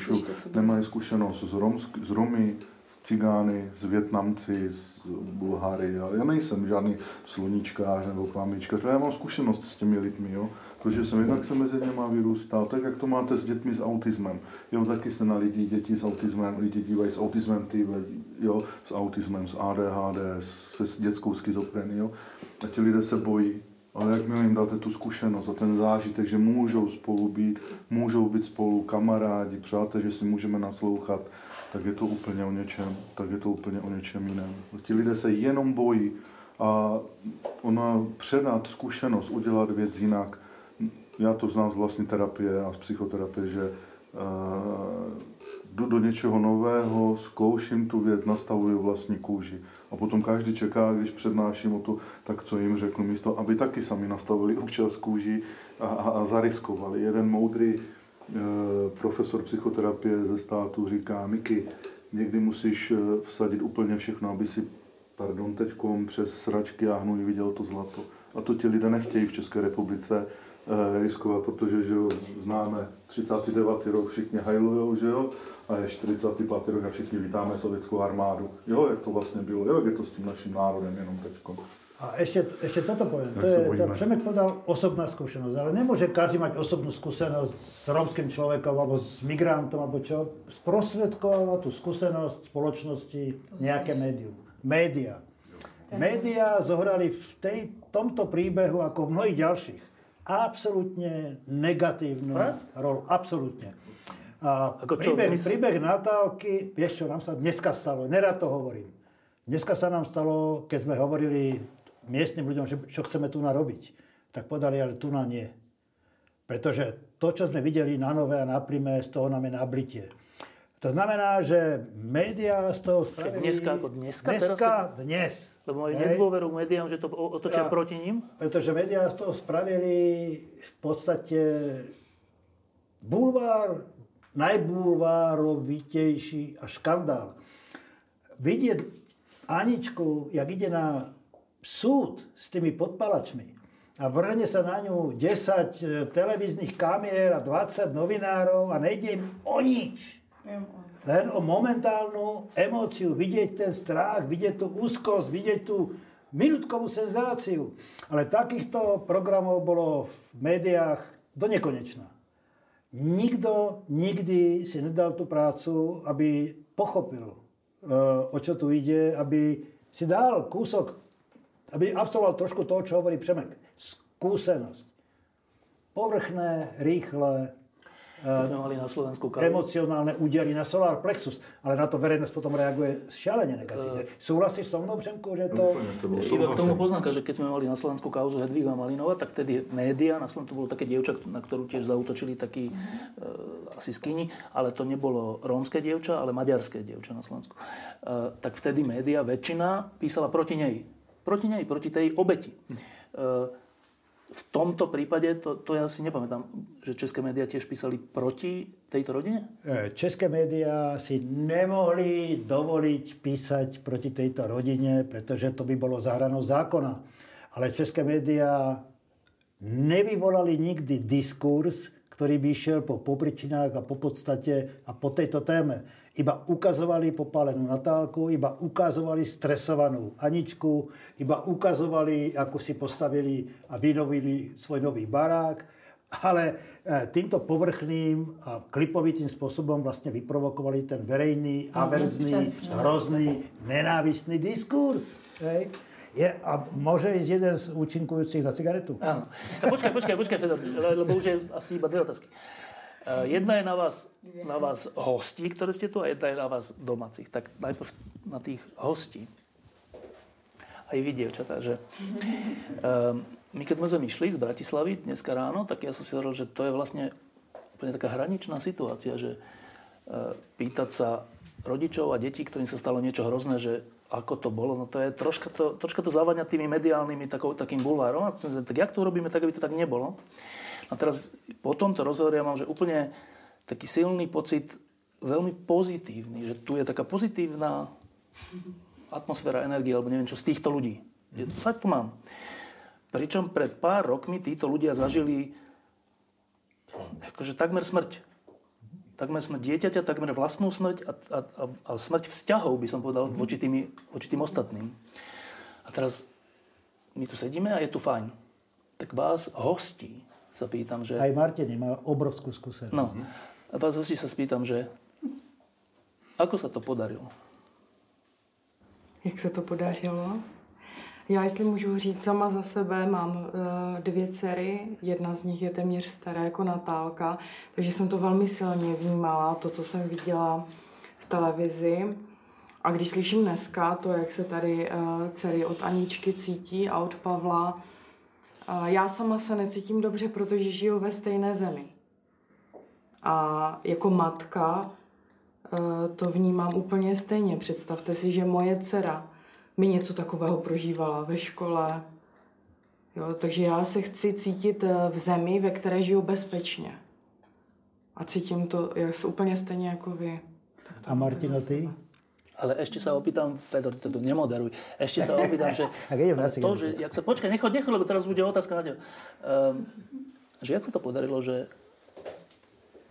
nemají zkušenost s, Romsk, s Romy, s Cigány, s Větnamci, s Bulháry. Já, já nejsem žádný sluníčkář nebo plámičkář, já mám zkušenost s těmi lidmi, jo? Protože jsem jednak se mezi něma vyrůstal, tak jak to máte s dětmi s autismem. Jo, taky jste na lidi děti s autismem, lidi dívají s autismem, ty, jo, s autismem, s ADHD, se s dětskou schizofrenií, jo. A ti lidé se bojí, ale jakmile jim dáte tu zkušenost a ten zážitek, že můžou spolu být, můžou být spolu kamarádi, přátelé, že si můžeme naslouchat, tak je to úplně o něčem, tak je to úplně o něčem jiném. Ti lidé se jenom bojí a ona předat zkušenost, udělat věc jinak, já to znám z vlastní terapie a z psychoterapie, že uh, jdu do něčeho nového, zkouším tu věc, nastavuju vlastní kůži. A potom každý čeká, když přednáším o to, tak co jim řeknu místo, aby taky sami nastavili občas kůži a, a, a zariskovali. Jeden moudrý uh, profesor psychoterapie ze státu říká, Miky, někdy musíš eh, vsadit úplně všechno, aby si, pardon, teďkom přes sračky a hnůj viděl to zlato. A to ti lidé nechtějí v České republice eh, riskovat, protože že jo, známe 39. rok, všichni hajlujou, že jo, a je 45. rok a všichni vítáme sovětskou armádu. Jo, jak to vlastně bylo, jo, jak je to s tím naším národem jenom teďko. A ešte, ešte toto. Jak To je, to. Přemek povedal osobná skúsenosť, ale nemôže každý mať osobnú skúsenosť s rómským človekom alebo s migrantom alebo čo. Sprostredkováva tú skúsenosť spoločnosti nejaké médium. Média. Média zohrali v tej, tomto príbehu ako v mnohých ďalších absolútne negatívnu Fakt? rolu. Absolútne. A Ako čo, príbeh, mysl- príbeh Natálky, vieš čo, nám sa dneska stalo, nerad to hovorím. Dneska sa nám stalo, keď sme hovorili miestnym ľuďom, že čo chceme tu narobiť, tak povedali, ale tu na nie. Pretože to, čo sme videli na Nové a na Prime, z toho nám je nablitie. To znamená, že médiá z toho spravili... dneska ako dneska? Dneska, Teraz dnes. Lebo majú nedôveru médiám, že to otočia proti ním? Pretože médiá z toho spravili v podstate bulvár, najbulvárovitejší a škandál. Vidieť Aničku, jak ide na súd s tými podpalačmi a vrhne sa na ňu 10 televíznych kamier a 20 novinárov a nejde im o nič. Len o momentálnu emóciu, vidieť ten strach, vidieť tú úzkosť, vidieť tú minútkovú senzáciu. Ale takýchto programov bolo v médiách do nekonečna. Nikto nikdy si nedal tú prácu, aby pochopil, e, o čo tu ide, aby si dal kúsok, aby absolvoval trošku toho, čo hovorí Přemek. Skúsenosť. Povrchné, rýchle, Keď sme mali na Slovensku kauzu. emocionálne údery na solar plexus, ale na to verejnosť potom reaguje šialene negatívne. Súhlasíš so mnou, Přemku, že to... Iba k tomu poznámka, že keď sme mali na Slovensku kauzu Hedviga Malinova, tak vtedy média, na Slovensku bolo také dievča, na ktorú tiež zautočili takí e, asi skini, ale to nebolo rómske dievča, ale maďarské dievča na Slovensku. E, tak vtedy média, väčšina písala proti nej. Proti nej, proti tej obeti. E, v tomto prípade, to, to ja si nepamätám, že české médiá tiež písali proti tejto rodine? E, České médiá si nemohli dovoliť písať proti tejto rodine, pretože to by bolo zahranou zákona. Ale české médiá nevyvolali nikdy diskurs, ktorý by išiel po popričinách a po podstate a po tejto téme. Iba ukazovali popálenú Natálku, iba ukazovali stresovanú Aničku, iba ukazovali, ako si postavili a vynovili svoj nový barák, ale e, týmto povrchným a klipovitým spôsobom vlastne vyprovokovali ten verejný, averzný, hrozný, nenávistný diskurs. Hej. Je, a môže ísť jeden z účinkujúcich na cigaretu? Áno. A počkaj, počkaj, počkaj, Fedor, le- lebo už je asi iba dve otázky. Eh, Jedna je na vás, na vás hostí, ktoré ste tu, a jedna je na vás domácich. Tak najprv na tých hostí. Aj vy, dievčatá, že... Um, my keď sme sem z Bratislavy dneska ráno, tak ja som si hovoril, že to je vlastne úplne taká hraničná situácia, že uh, pýtať sa rodičov a detí, ktorým sa stalo niečo hrozné, že ako to bolo, no to je troška to, troška to zavania tými mediálnymi takou, takým bulvárom. A tak jak to urobíme, tak aby to tak nebolo. A teraz po tomto rozhovore ja mám, že úplne taký silný pocit, veľmi pozitívny, že tu je taká pozitívna atmosféra energie, alebo neviem čo, z týchto ľudí. Je, fakt to mám. Pričom pred pár rokmi títo ľudia zažili akože takmer smrť. Takmer smrť dieťaťa, takmer vlastnú smrť a, a, a, a smrť vzťahov, by som povedal, voči, tými, voči tým ostatným. A teraz my tu sedíme a je tu fajn. Tak vás, hostí, sa pýtam, že... Aj Martiny má obrovskú skúsenosť. No, a vás hostí sa spýtam, že ako sa to podarilo? Jak se to podařilo? Já, jestli můžu říct sama za sebe, mám uh, dvě dcery, jedna z nich je téměř stará jako Natálka, takže jsem to velmi silně vnímala, to, co jsem viděla v televizi. A když slyším dneska to, jak se tady uh, dcery od Aničky cítí a od Pavla, já sama se necítím dobře, protože žiju ve stejné zemi. A jako matka uh, to vnímám úplně stejně. Představte si, že moje dcera mi něco takového prožívala ve škole. Jo, takže já se chci cítit eh, v zemi, ve které žiju bezpečně. A cítím to jak, úplně stejně jako vy. A Martina, ty? Ale ešte sa opýtam, Fedor, to tu nemoderuj, ešte sa opýtam, že Tak idem na to, cigaretu. že, jak sa, počkaj, nechod, nechod, lebo teraz bude otázka na teba. Um, že jak sa to podarilo, že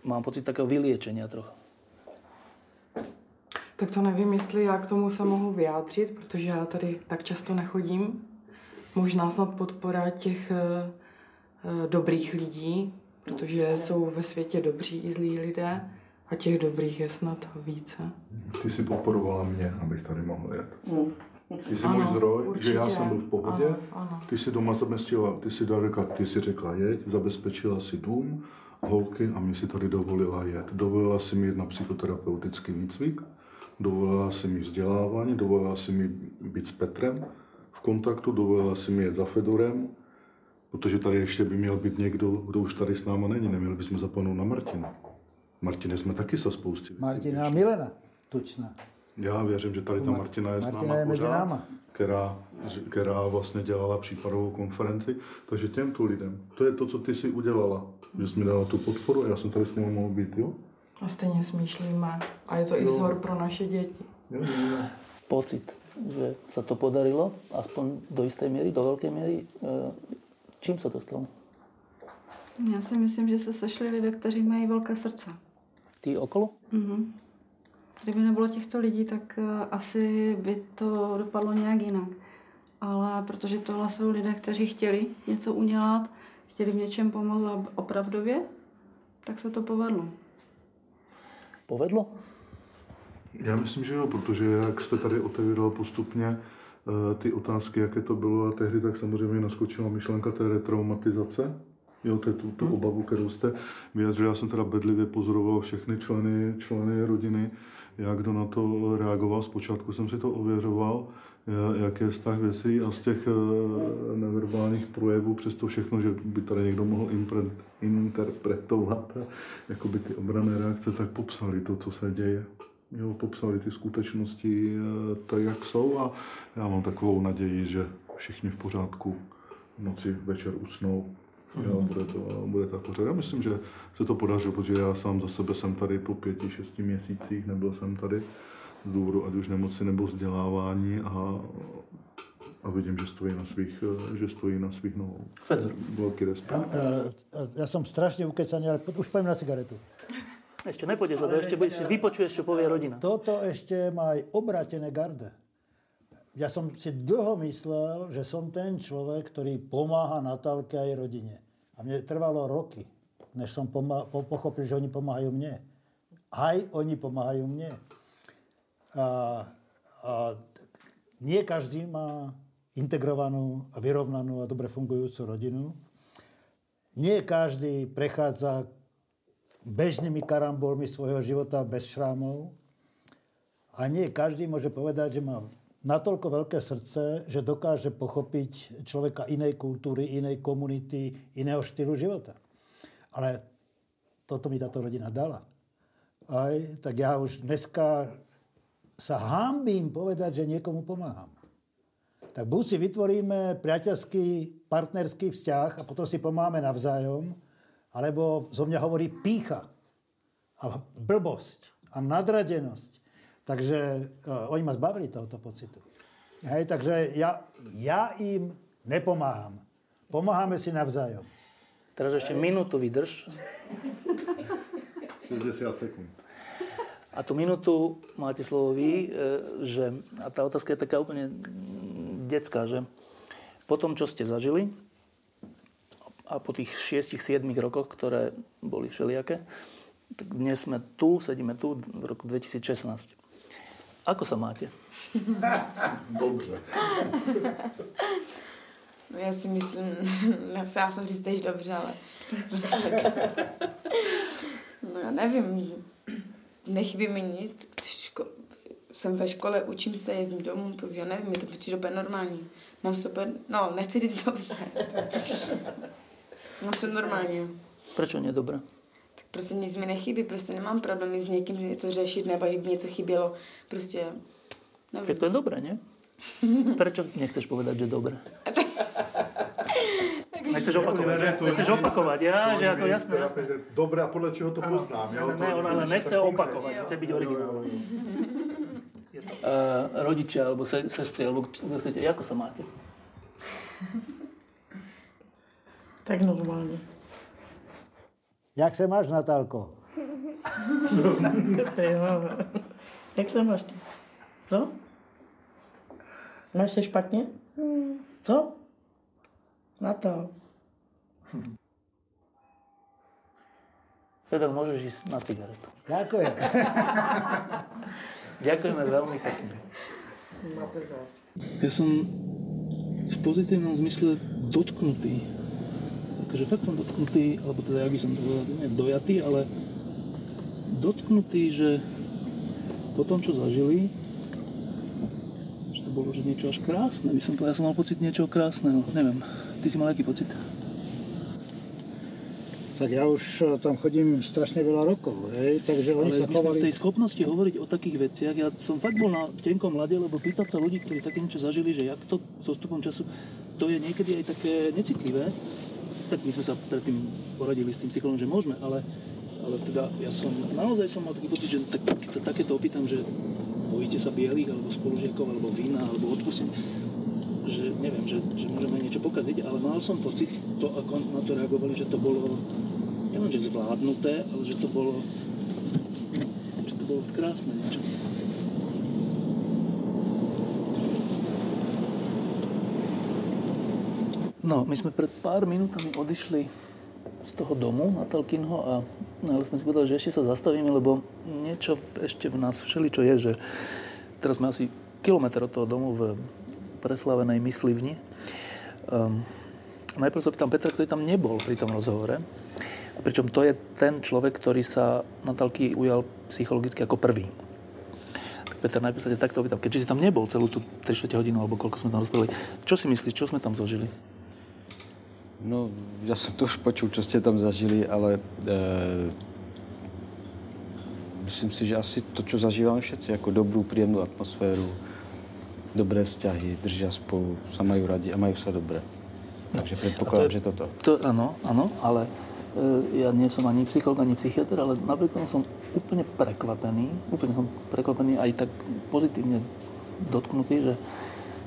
mám pocit takého vyliečenia trochu. Tak to nevím, jestli já k tomu se mohu vyjádřit, protože já tady tak často nechodím. Možná snad podpora těch eh, eh, dobrých lidí, protože jsou ve světě dobří i zlí lidé a těch dobrých je snad více. Ty si podporovala mě, abych tady mohl jet. Ty jsi Ano, můj zdroj, určitě. že já jsem byl v pohodě. Ano, ano. Ty si doma zabezpečila, ty si, řekla, ty si řekla jeď, zabezpečila si dům, holky a mě si tady dovolila jet. Dovolila si mi jít na psychoterapeutický výcvik, dovolila si mi vzdělávání, dovolila si mi být s Petrem v kontaktu, dovolila si mi jet za Fedorem, protože tady ještě by měl být někdo, kdo už tady s náma není. Neměli bychom zapomenout na Martina. Martine jsme taky sa spousty věcí Martina a Milena Tučná. já věřím, že tady ta Mar- Martina je s Martina náma je mezi pořád, náma. Která, která vlastně dělala případovou konferenci. Takže těmto lidem, to je to, co ty si udělala. Že jsi mi dala tu podporu a já jsem tady s ním mohl být, jo? A stejně smýšlíme. A je to i vzor pro naše děti. Jo, jo, jo. Pocit, že sa to podarilo, aspoň do istej miery, do veľkej miery. E, čím sa to stalo? Já si myslím, že se sešli lidé, kteří mají velké srdce. Ty okolo? Mhm. Kdyby nebylo těchto lidí, tak eh, asi by to dopadlo nějak jinak. Ale protože tohle jsou lidé, kteří chtěli něco udělat, chtěli v něčem pomoct a opravdově, tak se to povedlo. Povedlo? Já myslím, že jo, protože jak jste tady otevíral postupně eh, ty otázky, jaké to bylo a tehdy, tak samozřejmě naskočila myšlenka té retraumatizace, jo, té, tu, tu obavu, kterou jste vyjadřil. Já jsem teda bedlivě pozoroval všechny členy, členy rodiny, jak kdo na to reagoval. Zpočátku jsem si to ověřoval, ja- jaký je vztah věcí a z těch eh, neverbálních projevů, přes to všechno, že by tady někdo mohl impre, interpretovat jako by ty obrané reakce, tak popsali to, co se děje. Jo, popsali ty skutečnosti eh, tak, jak jsou a já mám takovou naději, že všichni v pořádku v noci večer usnou. Jo, bude, to, bude to pořád. Já myslím, že se to podařilo, protože já sám za sebe jsem tady po pěti, šesti měsících, nebyl jsem tady z důvodu ať už nemoci nebo vzdělávání a, a vidím, že stojí na svých, eh, že stojí na svých nohou. Fedor. Velký respekt. Ja, ja som strašne ukecaný, ale už poviem na cigaretu. Ešte nepôjdeš, lebo ešte budeš, vypočuješ, čo povie rodina. Toto ešte má aj obrátené garde. Ja som si dlho myslel, že som ten človek, ktorý pomáha Natálke aj rodine. A mne trvalo roky, než pomá- po- pochopil, že oni pomáhajú mne. Aj oni pomáhajú mne. A, a nie každý má integrovanú a vyrovnanú a dobre fungujúcu rodinu. Nie každý prechádza bežnými karambolmi svojho života bez šrámov. A nie každý môže povedať, že má natoľko veľké srdce, že dokáže pochopiť človeka inej kultúry, inej komunity, iného štýlu života. Ale toto mi táto rodina dala. Aj, tak ja už dneska sa hámbím povedať, že niekomu pomáham. Tak buď si vytvoríme priateľský, partnerský vzťah a potom si pomáhame navzájom, alebo zo mňa hovorí pícha a blbosť a nadradenosť. Takže uh, oni ma zbavili tohoto pocitu. Hej, takže ja, ja im nepomáham. Pomáhame si navzájom. Teraz ešte minútu vydrž. 60 sekúnd. A tú minútu máte slovo vy, e, že, a tá otázka je taká úplne detská, že po tom, čo ste zažili a po tých 6-7 rokoch, ktoré boli všelijaké, tak dnes sme tu, sedíme tu v roku 2016. Ako sa máte? Dobře. No já si myslím, no, já jsem si tež dobře, ale... no já nevím, nechybí mi nic, ško- jsem ve škole, učím se, jezdím domů, takže já nevím, mi to přijde úplně normální. Mám super, no nechci říct dobře. Mám se normálně. Prečo nie dobré? Tak prostě nic mi nechybí, prostě nemám problémy s někým něco řešit, nebo že by něco chybělo. Prostě, Keď nevím. to je dobré, nie? Prečo nechceš povedať, že dobré? Nechceš opakovať, že? Nechceš opakovať, ja, že ako jasné, jasné. Dobré, a podle čeho to poznám? Ne, jo? ne, To- ne, ona ale nechce opakovať, chce byť originálna. Uh, rodičia, alebo se, sestry, alebo kto chcete, ako sa máte? Tak normálně. Jak se máš, Natálko? Jak se máš ty? Co? Máš se špatně? Co? Natal. Fedor, môžeš ísť na cigaretu. Ďakujem. Ďakujeme veľmi pekne. Ja som v pozitívnom zmysle dotknutý. Takže fakt som dotknutý, alebo teda, jak by som to povedal, nie dojatý, ale dotknutý, že po tom, čo zažili, že to bolo že niečo až krásne. By som povedal, ja som mal pocit niečoho krásneho. Neviem, ty si mal aký pocit? Tak ja už eh, tam chodím strašne veľa rokov, hej, takže oni Ale sa myslím, z chovali... tej schopnosti hovoriť o takých veciach, ja som fakt bol na tenkom mlade, lebo pýtať sa ľudí, ktorí také niečo zažili, že jak to s postupom času, to je niekedy aj také necitlivé. Tak my sme sa predtým poradili s tým psychologom, že môžeme, ale, ale teda ja som, naozaj som mal taký pocit, že tak, keď sa takéto opýtam, že bojíte sa bielých, alebo spolužiakov, alebo vína, alebo odpustím, že neviem, že, že môžeme niečo pokaziť, ale mal som pocit, to ako na to reagovali, že to bolo nielen, že zvládnuté, ale že to bolo že to bolo krásne niečo. No, my sme pred pár minútami odišli z toho domu na Telkinho a no, ale sme si povedali, že ešte sa zastavíme, lebo niečo ešte v nás všeličo je, že teraz sme asi kilometr od toho domu v preslavenej myslivni. Um, najprv sa pýtam Petra, ktorý tam nebol pri tom rozhovore. A pričom to je ten človek, ktorý sa Natálky ujal psychologicky ako prvý. Tak Peter, najprv sa ťa takto opýtam, keďže si tam nebol celú tú 3 hodinu, alebo koľko sme tam rozprávali, čo si myslíš, čo sme tam zažili? No, já jsem to už počul, co jste tam zažili, ale e, myslím si, že asi to, co zažíváme všetci, jako dobrou, příjemnou atmosféru, dobré vzťahy, držia spolu, sa majú radi a majú sa dobré. Takže predpokladám, že toto. To, áno, áno, ale e, ja nie som ani psycholog, ani psychiatr, ale napriek tomu som úplne prekvapený, úplne som prekvapený aj tak pozitívne dotknutý, že,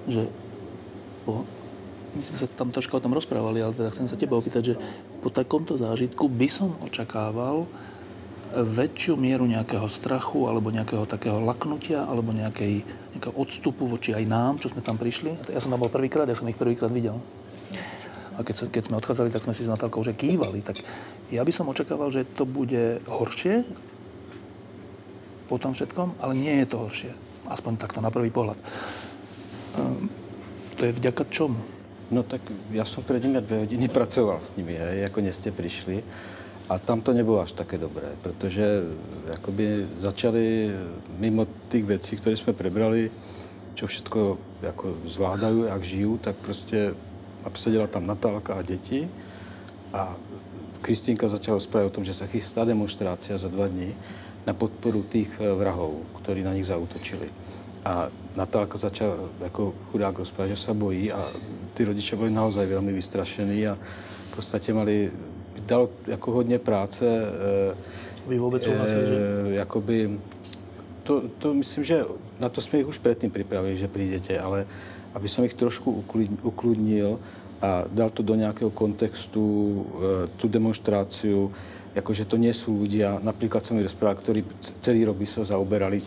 že po, my sme sa tam troška o tom rozprávali, ale teda chcem sa teba opýtať, že po takomto zážitku by som očakával väčšiu mieru nejakého strachu alebo nejakého takého laknutia alebo nejakej, nejakého odstupu voči aj nám, čo sme tam prišli. Ja som tam bol prvýkrát, ja som ich prvýkrát videl. A keď, keď sme odchádzali, tak sme si s Natálkou že kývali. Tak ja by som očakával, že to bude horšie po tom všetkom, ale nie je to horšie. Aspoň takto na prvý pohľad. Um, to je vďaka čomu? No tak já jsem před nimi dvě hodiny pracoval s nimi, hej, jako jste přišli. A tam to nebylo až také dobré, protože jakoby začali mimo těch věcí, které jsme prebrali, čo všetko jako zvládají, jak žijou, tak prostě obsadila tam Natálka a děti a Kristýnka začala rozprávat o tom, že se chystá demonstrácia za dva dny na podporu těch vrahů, kteří na nich zautočili. A Natálka začala jako chudák rozprávat, že se bojí a ty rodiče byli naozaj velmi vystrašení a v podstatě mali, dal jako hodně práce. Vy vůbec souhlasili, že? Jakoby, to, to myslím, že na to jsme jich už předtím připravili, že přijdete, ale aby som ich trošku ukludnil a dal to do nějakého kontextu, tu demonstráciu, jakože to nie sú ľudia, napríklad som mi rozprával, ktorí celý rok by sa zaoberali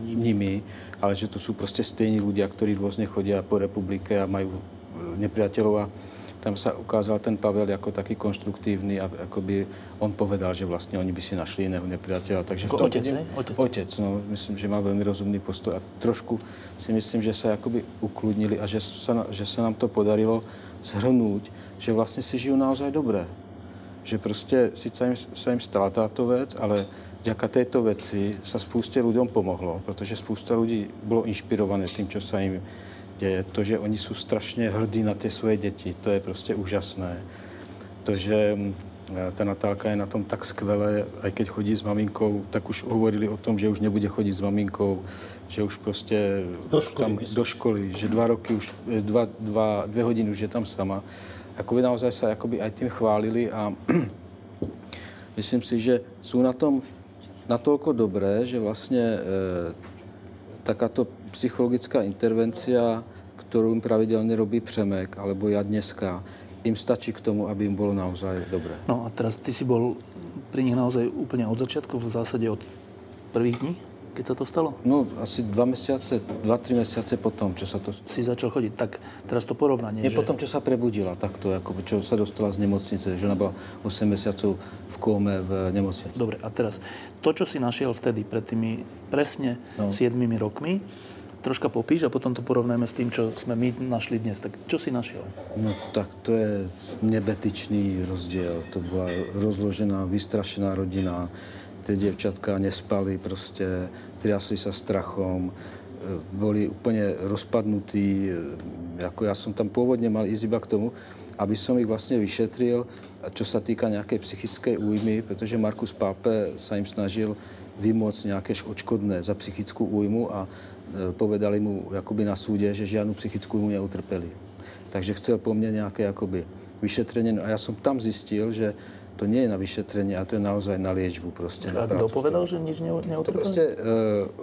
nimi, ale že to sú prostě stejní ľudia, ktorí rôzne chodia po republike a majú nepriateľov a tam sa ukázal ten Pavel jako taký konstruktívny a akoby on povedal, že vlastně oni by si našli jiného nepriateľa. Takže jako otec, ne? Otec. Otec, no, myslím, že má velmi rozumný postoj a trošku si myslím, že se jakoby ukludnili a že se, že se nám to podarilo zhrnout, že vlastně si žijou naozaj dobré. Že prostě sice jim, se jim stala táto věc, ale vďaka této věci se spoustě lidem pomohlo, protože spousta lidí bylo inšpirované tím, co se jim děje. To, že oni jsou strašně hrdí na ty svoje děti, to je prostě úžasné. To, že mm, ta Natálka je na tom tak skvěle, a když chodí s maminkou, tak už hovorili o tom, že už nebude chodit s maminkou, že už prostě do školy, tam, do školy že dva roky už, dva, dva, dvě hodiny už je tam sama. Jakoby naozaj se jakoby aj tím chválili a myslím si, že jsou na tom natolko dobré, že vlastně e, takáto psychologická intervencia, kterou jim pravidelně robí Přemek, alebo já dneska, jim stačí k tomu, aby jim bylo naozaj dobré. No a teraz ty si bol pri nich naozaj úplně od začátku, v zásadě od prvých dní, keď sa to stalo? No asi dva mesiace, dva, tři mesiace potom, čo sa to... Si začal chodit, tak teraz to porovnání. Je že... potom, čo sa prebudila, takto, jako, čo sa dostala z nemocnice, že ona byla 8 mesiacov v kóme v nemocnici. Dobre, a teraz to, čo si našiel vtedy, pred tými presne no. 7 rokmi, troška popíš a potom to porovnáme s tým, čo jsme my našli dnes. Tak čo si našel? No tak to je nebetičný rozdíl. To byla rozložená, vystrašená rodina. Ty děvčatka nespali prostě, triasli sa strachom, boli úplně rozpadnutí. Jako já jsem tam původně mal ísť iba k tomu, aby som ich vlastně vyšetril, čo sa týka nějaké psychické újmy, protože Markus Pápe sa im snažil vymoct nějaké odškodné za psychickou újmu a e, povedali mu jakoby na súde, že žádnou psychickou újmu neutrpeli. Takže chcel po mně nějaké jakoby vyšetření. No a já jsem tam zjistil, že to nie je na vyšetření, a to je naozaj na liečbu. Prostě, a kdo povedal, že nič neutrpeli? To prostě,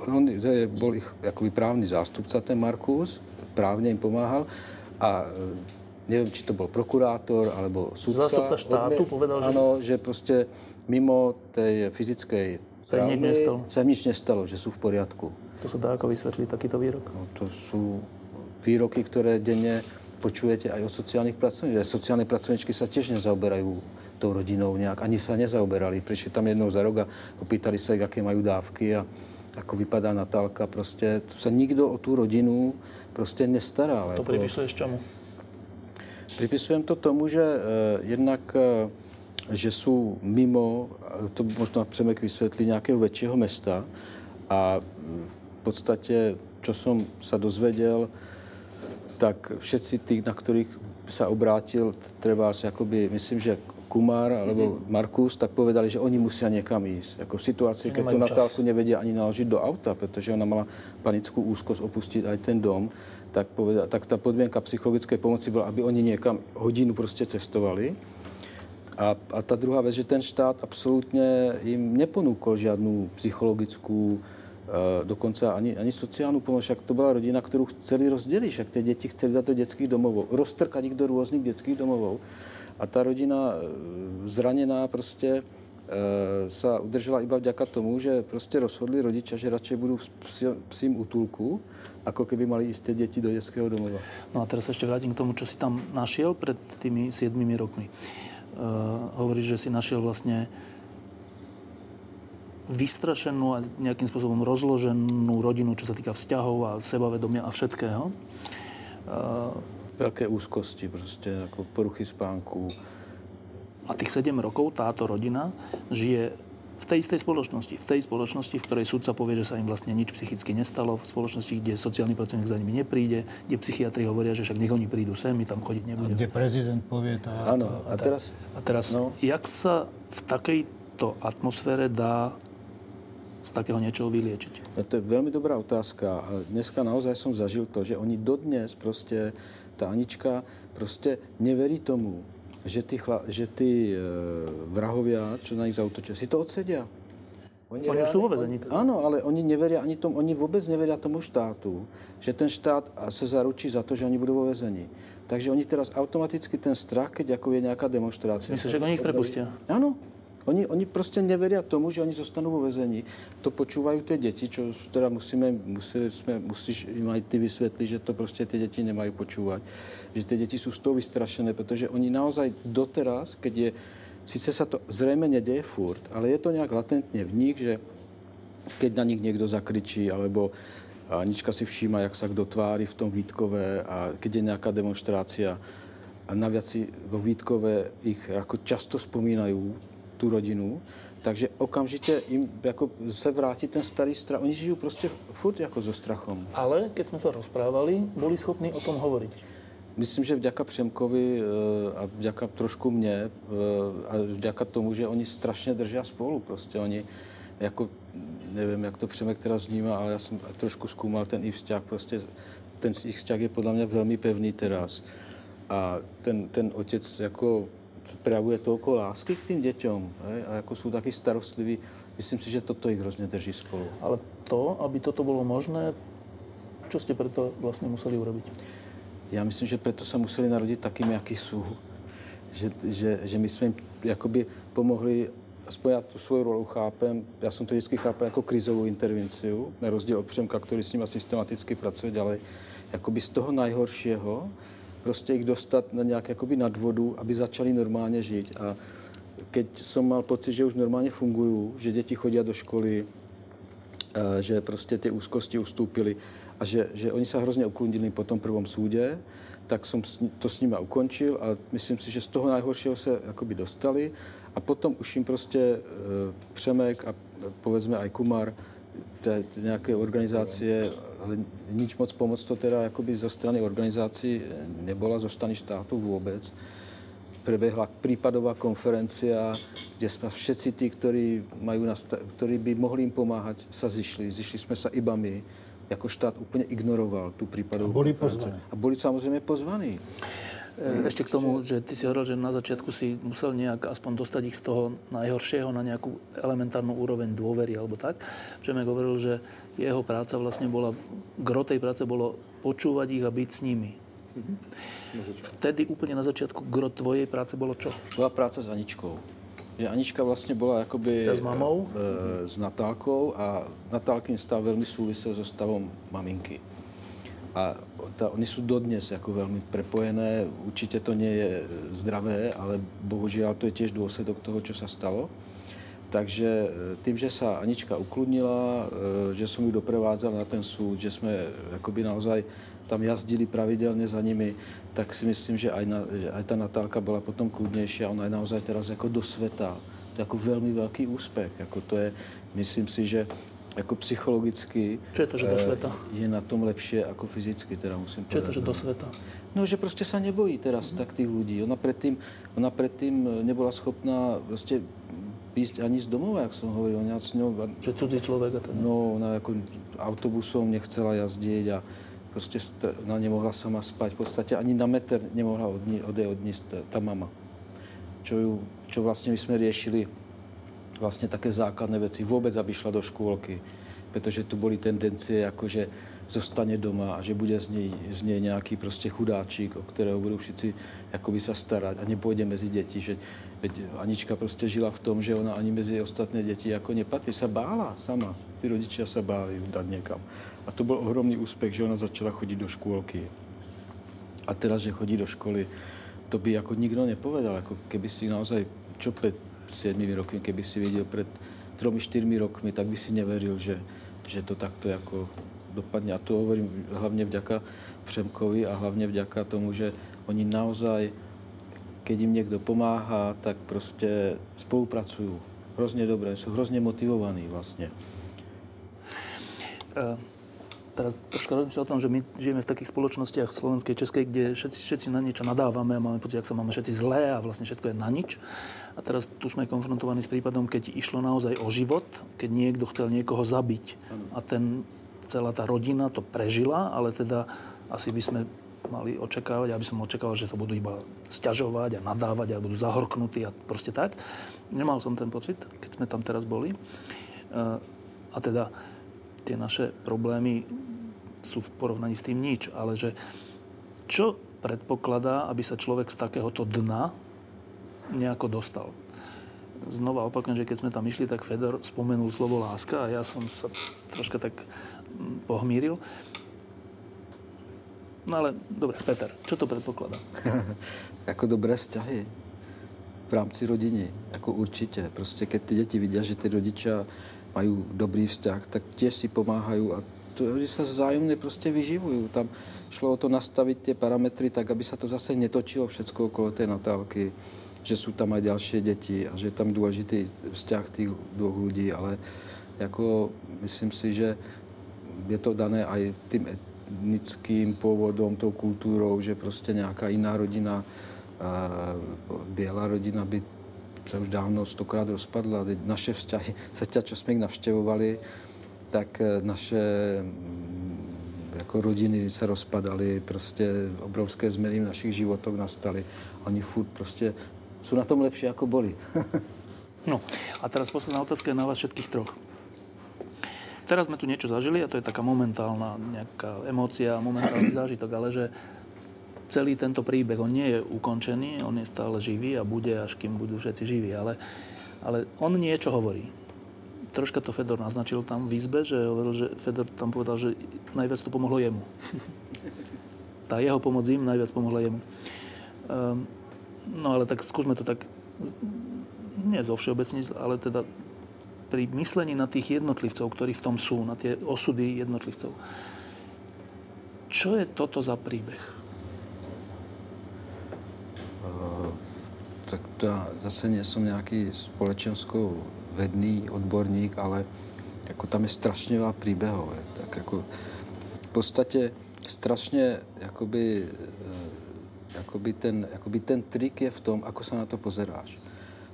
uh, on je, bol ich jakoby právní zástupca, ten Markus, právně jim pomáhal a uh, nevím, či to byl prokurátor alebo sudca. Zástupca štátu odmě, povedal, že... Ano, že prostě mimo se nič nestalo. Se nič nestalo, že jsou v poriadku. To se dá jako vysvětlit, takýto výrok? No, to jsou výroky, které denně počujete aj o sociálních pracovníků. Sociální pracovníčky se těž nezaoberají tou rodinou nějak, ani se nezaoberali. Přišli tam jednou za rok a opýtali se, jaké mají dávky a jako vypadá Natálka, prostě to se nikdo o tu rodinu prostě nestaral. To jako... připisuješ čemu? Připisujem to tomu, že eh, jednak eh, že jsou mimo, to možná Přemek vysvětlí, nějakého většího města a v podstatě, co jsem se dozvěděl, tak všetci tí, na kterých se obrátil, třeba jakoby, myslím, že Kumar alebo mm-hmm. Markus, tak povedali, že oni musí někam jít. Jako v situaci, když tu Natálku nevědí ani naložit do auta, protože ona mala panickou úzkost opustit aj ten dom, tak, povedali, tak ta podmínka psychologické pomoci byla, aby oni někam hodinu prostě cestovali a, a ta druhá věc, že ten štát absolutně jim neponúkol žádnou psychologickou dokonce ani, ani sociální pomoc, však to byla rodina, kterou chceli rozdělit, však ty děti chceli dát do dětských domovů, roztrkat jich do různých dětských domovů. A ta rodina e, zraněná prostě e, se udržela iba vďaka tomu, že prostě rozhodli rodiče, že radši budou psím útulku, ako keby mali isté děti do dětského domova. No a teraz ještě vrátím k tomu, čo si tam našiel před tými 7 rokmi. Uh, hovoríš, že si našiel vlastně vystrašenú a nejakým spôsobom rozloženú rodinu, čo sa týka vzťahov a sebavedomia a všetkého. Veľké úzkosti, prostě, ako poruchy spánku. A tých 7 rokov táto rodina žije v tej istej spoločnosti. V tej spoločnosti, v ktorej sudca povie, že sa im vlastne nič psychicky nestalo, v spoločnosti, kde sociálny pracovník za nimi nepríde, kde psychiatri hovoria, že však nech oni prídu sem, my tam chodiť nebudeme. A kde prezident povie to. Áno, a teraz... A teraz, no. jak sa v takejto atmosfére dá z takého něčeho vyliečiť? No to je velmi dobrá otázka. Dneska naozaj jsem zažil to, že oni dodnes prostě, ta Anička prostě neverí tomu, že ty, chla, že ty e, vrahovia, čo na nich zautočili, si to odsedia. Oni, oni jsou vezení. Ano, ale oni neveria ani tomu, oni vůbec neveria tomu štátu, že ten štát se zaručí za to, že oni budou vezení. Takže oni teraz automaticky ten strach, keď jako je nějaká demonstrace. Myslíš, že oni jich prepustí? Ano, Oni, oni prostě neveria tomu, že oni zostanou vo vezení. To počúvají ty děti, čo teda musíme, museli jsme, musíš aj ty vysvětlit, že to prostě ty děti nemají počúvat. Že ty děti jsou z toho vystrašené, protože oni naozaj doteraz, keď je, sice se to zřejmě neděje furt, ale je to nějak latentně v nich, že keď na nich někdo zakričí, alebo Anička si všíma, jak se kdo tváří v tom Vítkové a keď je nějaká demonstrácia a navíc si vo Vítkové ich jako často vzpomínají tu rodinu, takže okamžitě jim jako se vrátí ten starý strach. Oni žijí prostě furt jako so strachom. Ale keď jsme se rozprávali, byli schopni o tom hovorit. Myslím, že vďaka Přemkovi eh, a vďaka trošku mě eh, a vďaka tomu, že oni strašně drží spolu. Prostě oni jako, nevím, jak to Přemek teda znímá, ale já jsem trošku zkoumal ten ich vzťah. Prostě ten jejich vzťah je podle mě velmi pevný teraz. A ten, ten otec jako prejavuje toľko lásky k tým deťom hej, a ako sú takí starostliví. Myslím si, že toto ich hrozně drží spolu. Ale to, aby toto bylo možné, čo ste preto vlastně museli urobiť? Já myslím, že preto se museli narodit takými, jaký jsou. Že, že, že my jsme jim jakoby pomohli, aspoň já tu svoji rolu chápem, já jsem to vždycky chápal jako krizovou intervenciu, na rozdíl od Přemka, který s nimi systematicky pracuje ďalej, jakoby z toho nejhoršího, prostě jich dostat na nějak jakoby nad vodu, aby začali normálně žít. A keď jsem mal pocit, že už normálně fungují, že děti chodí do školy, že prostě ty úzkosti ustoupily a že, že oni se hrozně ukludili po tom prvom súdě, tak jsem to s nimi ukončil a myslím si, že z toho nejhoršího se jakoby dostali a potom už jim prostě e, Přemek a povedzme aj Kumar té, nějaké organizácie, ale nič moc pomoc to teda jakoby zo strany organizací nebola, zo strany štátu vůbec. Prebehla prípadová konferencia, kde jsme všetci tí, ktorí, majú ktorí by mohli jim pomáhat, sa zišli. Zišli jsme se iba my. Jako štát úplně ignoroval tu prípadovou A boli pozvaní. A boli samozřejmě pozvaní. Ešte k tomu, že ty si hovoril, že na začiatku si musel nejak aspoň dostať ich z toho najhoršieho na nejakú elementárnu úroveň dôvery alebo tak. Přemek hovoril, že jeho práca vlastne bola, gro tej práce bolo počúvať ich a byť s nimi. Vtedy úplně na začátku gro tvojej práce bylo čo? Byla práce s Aničkou. Že Anička vlastně byla jakoby... s mamou? E, s Natálkou a Natálkin stav velmi souvisel so stavom maminky. A ta, oni jsou dodnes jako velmi prepojené. Určitě to nie je zdravé, ale bohužel to je těž důsledok toho, co se stalo. Takže e, tím, že se Anička ukludnila, e, že jsem ji doprovázel na ten soud, že jsme jakoby naozaj tam jazdili pravidelně za nimi, tak si myslím, že aj, na, aj ta Natálka byla potom kludnější a ona je naozaj teraz jako do světa. To je jako velmi velký úspěch. Jako to je, myslím si, že jako psychologicky Čo je to, že do světa? je na tom lepší jako fyzicky, teda musím Čo je to, že do světa? No, že prostě se nebojí teraz mm. tak těch lidí. Ona předtím, ona předtím nebyla schopná prostě výjsť ani z domova, jak jsem hovoril. Ona s ňou, že cudzí člověk a ten. No, ona jako autobusom nechcela jazdit a prostě ona nemohla sama spať. V podstatě ani na metr nemohla od ní, ode odníst ta mama. Čo, ju, čo vlastně my jsme riešili vlastně také základné věci, vůbec, aby šla do škôlky. protože tu byly tendence, jako že zostane doma a že bude z něj, z něj nějaký prostě chudáčik, o kterého budou všichni jakoby se starat a nepůjde mezi děti, že Anička prostě žila v tom, že ona ani mezi ostatné děti jako nepatří, se bála sama. Ty rodiče se báli dát někam. A to byl ohromný úspěch, že ona začala chodit do škůlky. A teraz, že chodí do školy, to by jako nikdo nepovedal, jako keby si naozaj, čo sedmi roky, keby si viděl před tromi, čtyřmi rokmi, tak by si neveril, že, že to takto jako dopadne. A to hovorím hlavně vďaka Přemkovi a hlavně vďaka tomu, že oni naozaj, keď jim někdo pomáhá, tak prostě spolupracují. Hrozně dobré, jsou hrozně motivovaní vlastně. Uh teraz troška rozmýšľam o tom, že my žijeme v takých spoločnostiach slovenskej, českej, kde všetci, všetci na niečo nadávame a máme pocit, ak sa máme všetci zlé a vlastne všetko je na nič. A teraz tu sme konfrontovaní s prípadom, keď išlo naozaj o život, keď niekto chcel niekoho zabiť a ten, celá tá rodina to prežila, ale teda asi by sme mali očakávať, aby som očakával, že sa budú iba sťažovať a nadávať a budú zahorknutí a proste tak. Nemal som ten pocit, keď sme tam teraz boli. E, a teda tie naše problémy sú v porovnaní s tým nič, ale že čo predpokladá, aby sa človek z takéhoto dna nejako dostal. Znova opakujem, že keď sme tam išli, tak Fedor spomenul slovo láska a ja som sa troška tak mm, pohmíril. No ale dobre, Peter, čo to predpokladá? jako dobré vzťahy v rámci rodiny, jako určitě. Prostě keď ty děti vidí, že ty rodiče mají dobrý vzťah, tak těž si pomáhají a to, že se vzájemně prostě vyživují. Tam šlo o to nastavit ty parametry tak, aby se to zase netočilo všechno okolo té Natálky, že jsou tam i další děti a že je tam důležitý vzťah těch dvou lidí, ale jako myslím si, že je to dané i tím etnickým původem, tou kulturou, že prostě nějaká jiná rodina, bělá rodina by se už dávno stokrát rozpadla. Teď naše vzťahy, se tě, čo jsme jich navštěvovali, tak eh, naše mm, jako rodiny se rozpadaly, prostě obrovské změny v našich životech nastaly. Oni furt prostě jsou na tom lepší, jako boli. no a teraz posledná otázka je na vás všetkých troch. Teraz sme tu niečo zažili a to je taká momentálna nejaká emócia, momentálny zážitok, ale že celý tento príbeh, on nie je ukončený, on je stále živý a bude, až kým budú všetci živí, ale, ale on niečo hovorí. Troška to Fedor naznačil tam v izbe, že hovoril, že Fedor tam povedal, že najviac to pomohlo jemu. Tá jeho pomoc im najviac pomohla jemu. Um, no ale tak skúsme to tak, nie zo všeobecne, ale teda pri myslení na tých jednotlivcov, ktorí v tom sú, na tie osudy jednotlivcov. Čo je toto za príbeh? Tak to zase nejsem nějaký společenskou vedný odborník, ale jako tam je strašně veľa příběhů. Tak jako v podstatě strašně jakoby, eh, jakoby, ten, jakoby ten trik je v tom, ako se na to pozeráš.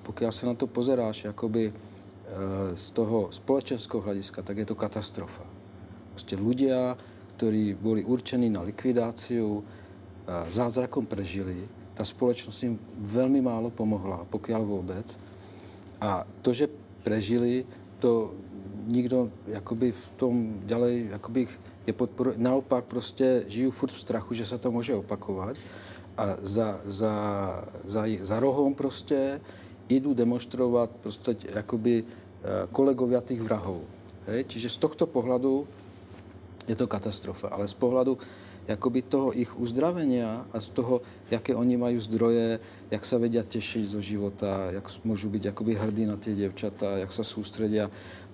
Pokud se na to pozeráš jakoby eh, z toho společenského hlediska, tak je to katastrofa. Prostě ľudia, ktorí boli určení na likvidáciu, eh, zázrakom prežili, ta společnost jim velmi málo pomohla, pokud vůbec. A to, že prežili, to nikdo jakoby v tom ďalej jakoby je podporuje. Naopak prostě žiju furt v strachu, že se to může opakovat a za, za, za, za rohom prostě jdu demonstrovat prostě jakoby eh, kolegovia těch vrahov. Hej? Čiže z tohto pohledu je to katastrofa, ale z pohledu jakoby toho ich uzdravenia a z toho, jaké oni mají zdroje, jak se vedia těšit zo života, jak můžu být jakoby hrdí na ty děvčata, jak se soustředí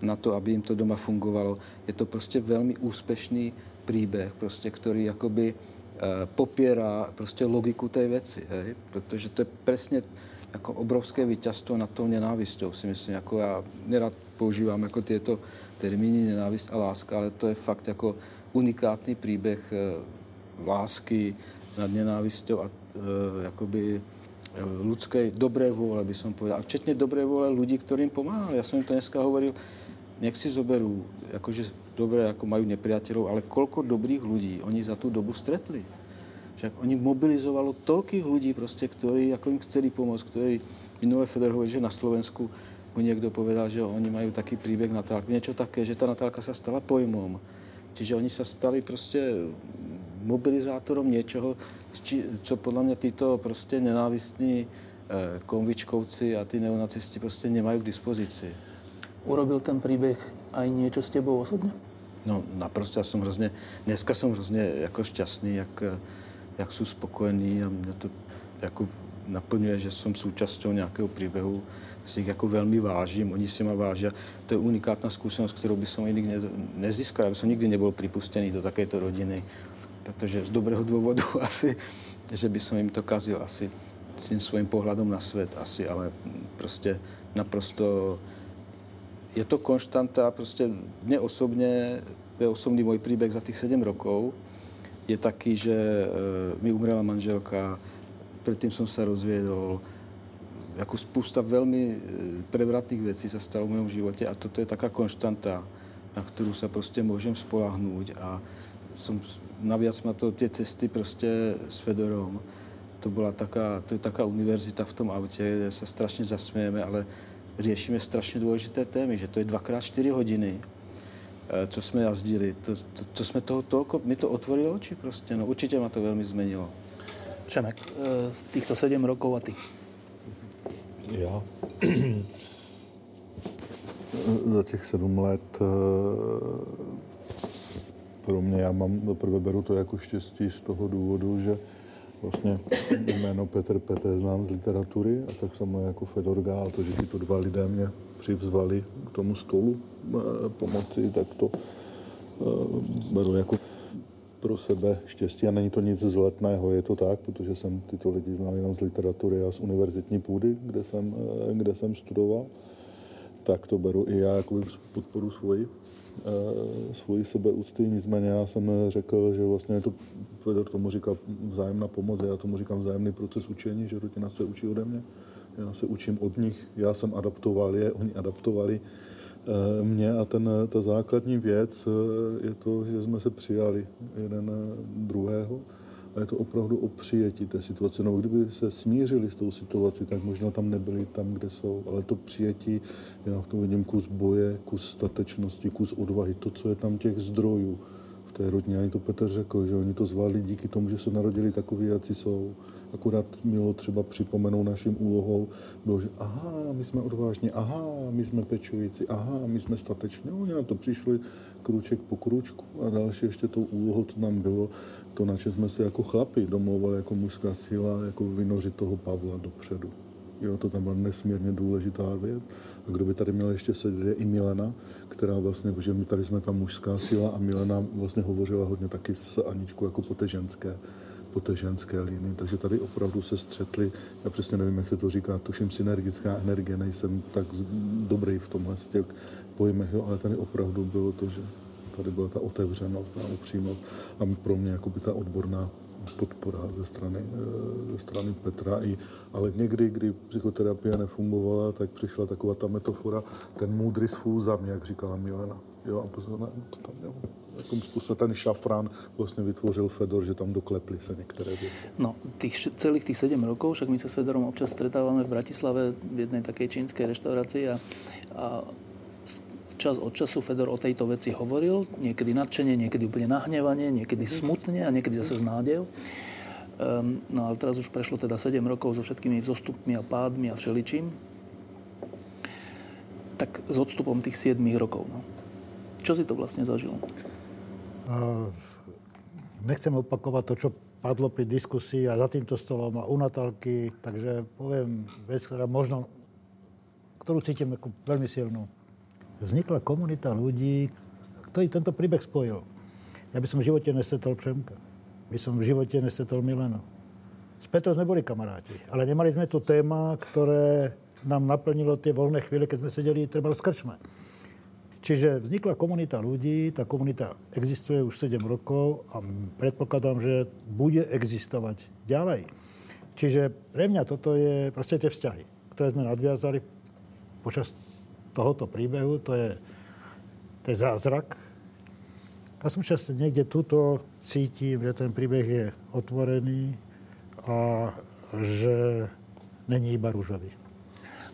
na to, aby jim to doma fungovalo. Je to prostě velmi úspěšný příběh, prostě, který jakoby uh, popírá prostě logiku té věci, hej? protože to je přesně jako obrovské vítězstvo nad tou nenávistou, si myslím. Jako já nerad používám jako tyto termíny nenávist a láska, ale to je fakt jako unikátní příběh eh, lásky nad nenávistou a e, jakoby e, ľudské dobré vôle, by som povedal. A včetně dobré vôle ľudí, ktorým pomáhali. Ja som im to dneska hovoril, nech si zoberú, akože dobré, ako majú nepriateľov, ale koľko dobrých ľudí oni za tú dobu stretli. Však oni mobilizovalo toľkých ľudí, prostě, ktorí ako im chceli pomôcť, ktorí minulé Feder hovorí, že na Slovensku mu niekto povedal, že oni majú taký príbeh Natálky. Niečo také, že tá Natálka sa stala pojmom. Čiže oni sa stali proste mobilizátorom niečoho, čo podľa mňa títo proste nenávistní eh, konvičkovci a tí neonacisti proste nemajú k dispozícii. Urobil ten príbeh aj niečo s tebou osobne? No naprosto, ja som hrozne, dneska som hrozne jako šťastný, jak, jak sú spokojení a mňa to jako naplňuje, že som súčasťou nejakého príbehu, si ich jako veľmi vážim, oni si ma vážia. To je unikátna skúsenosť, ktorú by som nikdy ne, nezískal. Ja by som nikdy nebol pripustený do takéto rodiny, pretože z dobrého dôvodu asi, že by som im to kazil asi s tým svojím pohľadom na svet asi, ale prostě naprosto je to konštanta, prostě mne osobně, je osobný môj príbeh za tých 7 rokov, je taký, že e, mi umrela manželka, predtým som sa rozviedol, jako spousta veľmi e, prevratných vecí sa stalo v mojom živote a toto je taká konštanta, na ktorú sa prostě môžem spolahnúť a som, naviac ma to tie cesty prostě s Fedorom, to byla taká, to je taká univerzita v tom autě, kde se strašně zasmějeme, ale řešíme strašně důležité témy, že to je dvakrát 4 hodiny, eh, co jsme jazdili. To, to, to jsme toho tolko, mi to otvorilo oči prostě, no určitě ma to velmi zmenilo. Přemek, eh, z týchto 7 rokov a ty? Já? Za těch sedm let eh, pro mě, já mám, zaprvé beru to jako štěstí z toho důvodu, že vlastně jméno Petr Petr znám z literatury a tak samo jako Fedor Gál, to, že tyto dva lidé mě přivzvali k tomu stolu eh, pomoci, tak to eh, beru jako pro sebe štěstí. A není to nic zletného, je to tak, protože jsem tyto lidi znal jenom z literatury a z univerzitní půdy, kde jsem, eh, kde jsem studoval, tak to beru i já jako podporu svoji svoji sebeúcty, nicméně já jsem řekl, že vlastně to, Fedor tomu říká vzájemná pomoc, já tomu říkám vzájemný proces učení, že rodina se učí ode mě, já se učím od nich, já jsem adaptoval je, oni adaptovali eh, mě a ten, ta základní věc eh, je to, že jsme se přijali jeden druhého a je to opravdu o přijetí té situace. No, kdyby se smířili s tou situací, tak možná tam nebyli tam, kde jsou. Ale to přijetí, já v tom vidím kus boje, kus statečnosti, kus odvahy, to, co je tam těch zdrojů v té rodině. Ani to Petr řekl, že oni to zvládli díky tomu, že se narodili takový, jací jsou. Akurát mělo třeba připomenout naším úlohou, bylo, že aha, my jsme odvážní, aha, my jsme pečující, aha, my jsme stateční. Oni na to přišli krůček po krůčku a další ještě tou úlohou, co nám bylo, to, na čem jsme se jako chlapi domlouvali jako mužská síla, jako vynořit toho Pavla dopředu. Jo, to tam byla nesmírně důležitá věc. A kdo by tady měl ještě sedět, je i Milena, která vlastně, že my tady jsme ta mužská síla a Milena vlastně hovořila hodně taky s Aničkou jako po té ženské, po té ženské linii. Takže tady opravdu se střetli, já přesně nevím, jak se to říká, tuším synergická energie, nejsem tak dobrý v tomhle těch pojmech, jo, ale tady opravdu bylo to, že tady byla ta otevřenost a upřímnost a pro mě jako by ta odborná podpora ze strany, eh, ze strany Petra. I, ale někdy, kdy psychoterapie nefungovala, tak přišla taková ta metafora, ten můdrý sfůzam, jak říkala Milena. Jo, a pozor, ne, to tam jo. Jakým způsobem ten šafrán vlastně vytvořil Fedor, že tam doklepli se některé věci. No, tých, celých tých 7 rokov, však my sa s Fedorom občas stretávame v Bratislave v jednej takej čínskej reštaurácii a, a čas od času Fedor o tejto veci hovoril, niekedy nadšenie, niekedy úplne nahnevanie, niekedy smutne a niekedy zase s nádejou. Um, no ale teraz už prešlo teda 7 rokov so všetkými vzostupmi a pádmi a všeličím. Tak s odstupom tých 7 rokov, no. Čo si to vlastne zažil? Uh, nechcem opakovať to, čo padlo pri diskusii a za týmto stolom a u Natálky, takže poviem vec, ktorá možno, ktorú cítim ako veľmi silnú vznikla komunita ľudí, ktorí tento príbeh spojil. Ja by som v živote nestretol Přemka. By som v živote nestretol Milenu. S Petrom sme boli kamaráti, ale nemali sme tu téma, ktoré nám naplnilo tie voľné chvíle, keď sme sedeli treba v krčme. Čiže vznikla komunita ľudí, tá komunita existuje už 7 rokov a predpokladám, že bude existovať ďalej. Čiže pre mňa toto je proste tie vzťahy, ktoré sme nadviazali počas tohoto príbehu, to je, to je zázrak. A súčasne niekde tuto cítim, že ten príbeh je otvorený a že není iba rúžový.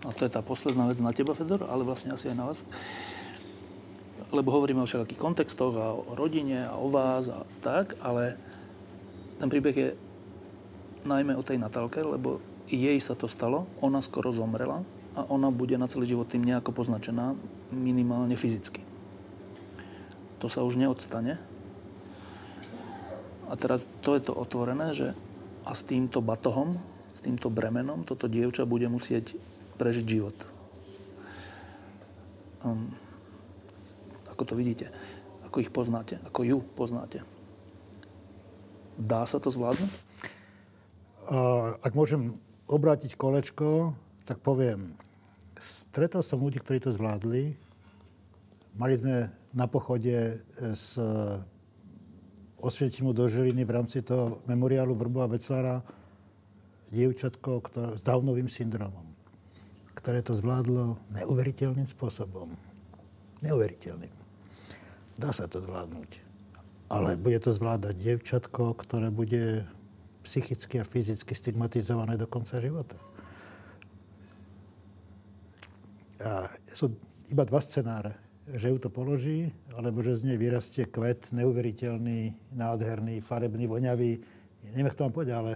a to je tá posledná vec na teba, Fedor, ale vlastne asi aj na vás, lebo hovoríme o všetkých kontextoch a o rodine a o vás a tak, ale ten príbeh je najmä o tej Natálke, lebo jej sa to stalo, ona skoro zomrela a ona bude na celý život tým nejako poznačená, minimálne fyzicky. To sa už neodstane. A teraz to je to otvorené, že a s týmto batohom, s týmto bremenom, toto dievča bude musieť prežiť život. Um, ako to vidíte? Ako ich poznáte? Ako ju poznáte? Dá sa to zvládnuť? Ak môžem obrátiť kolečko, tak poviem, stretol som ľudí, ktorí to zvládli. Mali sme na pochode z Osvietimu do Žiliny v rámci toho memoriálu Vrbu a Veclára dievčatko s Downovým syndromom ktoré to zvládlo neuveriteľným spôsobom. Neuveriteľným. Dá sa to zvládnuť. Ale bude to zvládať dievčatko, ktoré bude psychicky a fyzicky stigmatizované do konca života. A sú iba dva scenáre. Že ju to položí, alebo že z nej vyrastie kvet neuveriteľný, nádherný, farebný, voňavý. Neviem, to vám povedať, ale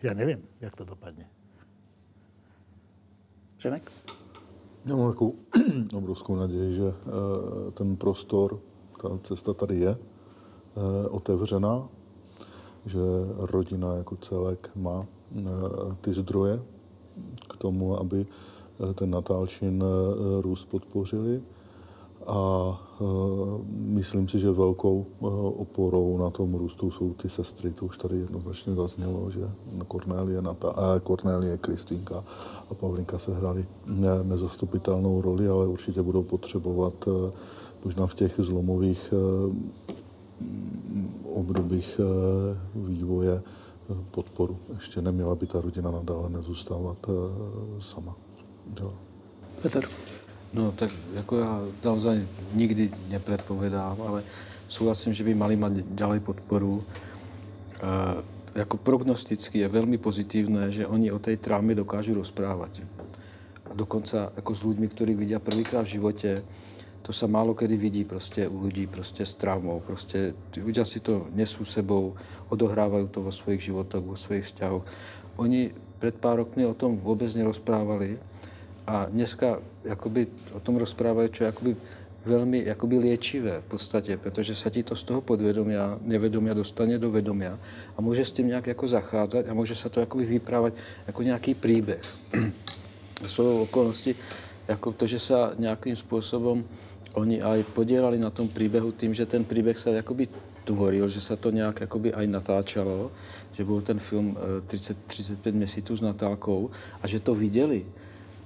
ja nevím, jak to dopadne. Přemek? Já mám takovou obrovskou naději, že eh, ten prostor, ta cesta tady je eh, otevřená, že rodina jako celek má eh, ty zdroje k tomu, aby ten Natálčin růst podpořili a e, myslím si, že velkou e, oporou na tom růstu jsou ty sestry. To už tady jednoznačně zaznělo, že Kornélie, Nata, a Kornélie, Kristýnka a Pavlinka se ne, nezastupitelnou roli, ale určitě budou potřebovat e, možná v těch zlomových obdobích vývoje podporu. Ještě neměla by ta rodina nadále nezůstávat sama. Jo. Petr. No tak jako já naozaj nikdy nepredpovedám, ale súhlasím, že by mali mať ďalej podporu. E, jako prognosticky je veľmi pozitívne, že oni o tej traume dokážu rozprávať. A dokonca jako s ľuďmi, ktorí vidia prvýkrát v živote, to sa málo kedy vidí prostě u ľudí prostě s traumou. Prostě tí ľudia si to nesú sebou, odohrávajú to vo svojich životoch, vo svojich vzťahoch. Oni pred pár rokmi o tom vôbec nerozprávali a dneska jakoby o tom rozprávajú, čo je jakoby veľmi jakoby liečivé v podstatě, protože se ti to z toho podvědomia, nevedomia dostane do vedomia a může s tím nějak jako zacházet a může se to jakoby vyprávat jako nějaký příběh. Jsou okolnosti, jako to, že se nějakým způsobem oni aj podielali na tom príbehu tým, že ten príbeh sa jakoby tvoril, že sa to nějak jakoby aj natáčalo, že byl ten film 30, eh, 35 měsíců s Natálkou a že to viděli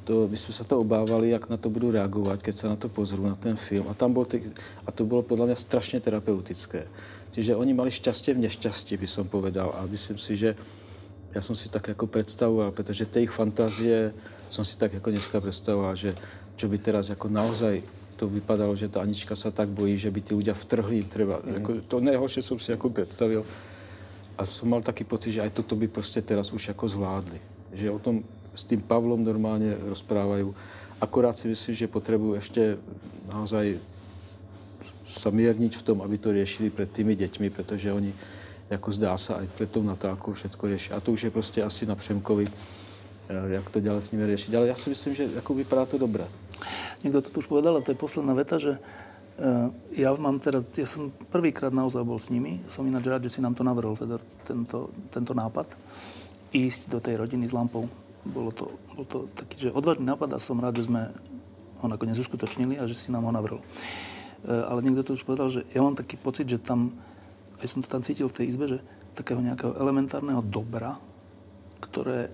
to, my jsme se to obávali, jak na to budu reagovat, keď se na to pozru, na ten film. A, tam bylo ty, a to bylo podle mě strašně terapeutické. Čiže oni mali šťastie v nešťastí, by som povedal. A myslím si, že já jsem si tak jako představoval, protože té jejich fantazie jsem si tak jako dneska představoval, že čo by teraz jako naozaj to vypadalo, že ta Anička se tak bojí, že by ty ľudia vtrhli třeba. Mm. Jako, to nejhorší jsem si jako představil. A jsem mal taký pocit, že aj toto by prostě teraz už jako zvládli. Že o tom s tým Pavlom normálne rozprávajú. Akorát si myslím, že potrebujú ešte naozaj sa mierniť v tom, aby to riešili pred tými deťmi, pretože oni, jako zdá sa, aj pred tou Natálkou všetko riešia. A to už je prostě asi na Přemkovi, eh, jak to ďalej s nimi riešiť. Ale ja si myslím, že jako vypadá to dobré. Niekto to už povedal, a to je posledná veta, že eh, ja mám teraz, ja som prvýkrát naozaj bol s nimi, som ináč rád, že si nám to navrhol, Fedor, tento, tento nápad, ísť do tej rodiny s lampou bolo to, bol to taký, že odvážny nápad a som rád, že sme ho nakoniec uskutočnili a že si nám ho navrhol. E, ale niekto to už povedal, že ja mám taký pocit, že tam, aj som to tam cítil v tej izbe, že takého nejakého elementárneho dobra, ktoré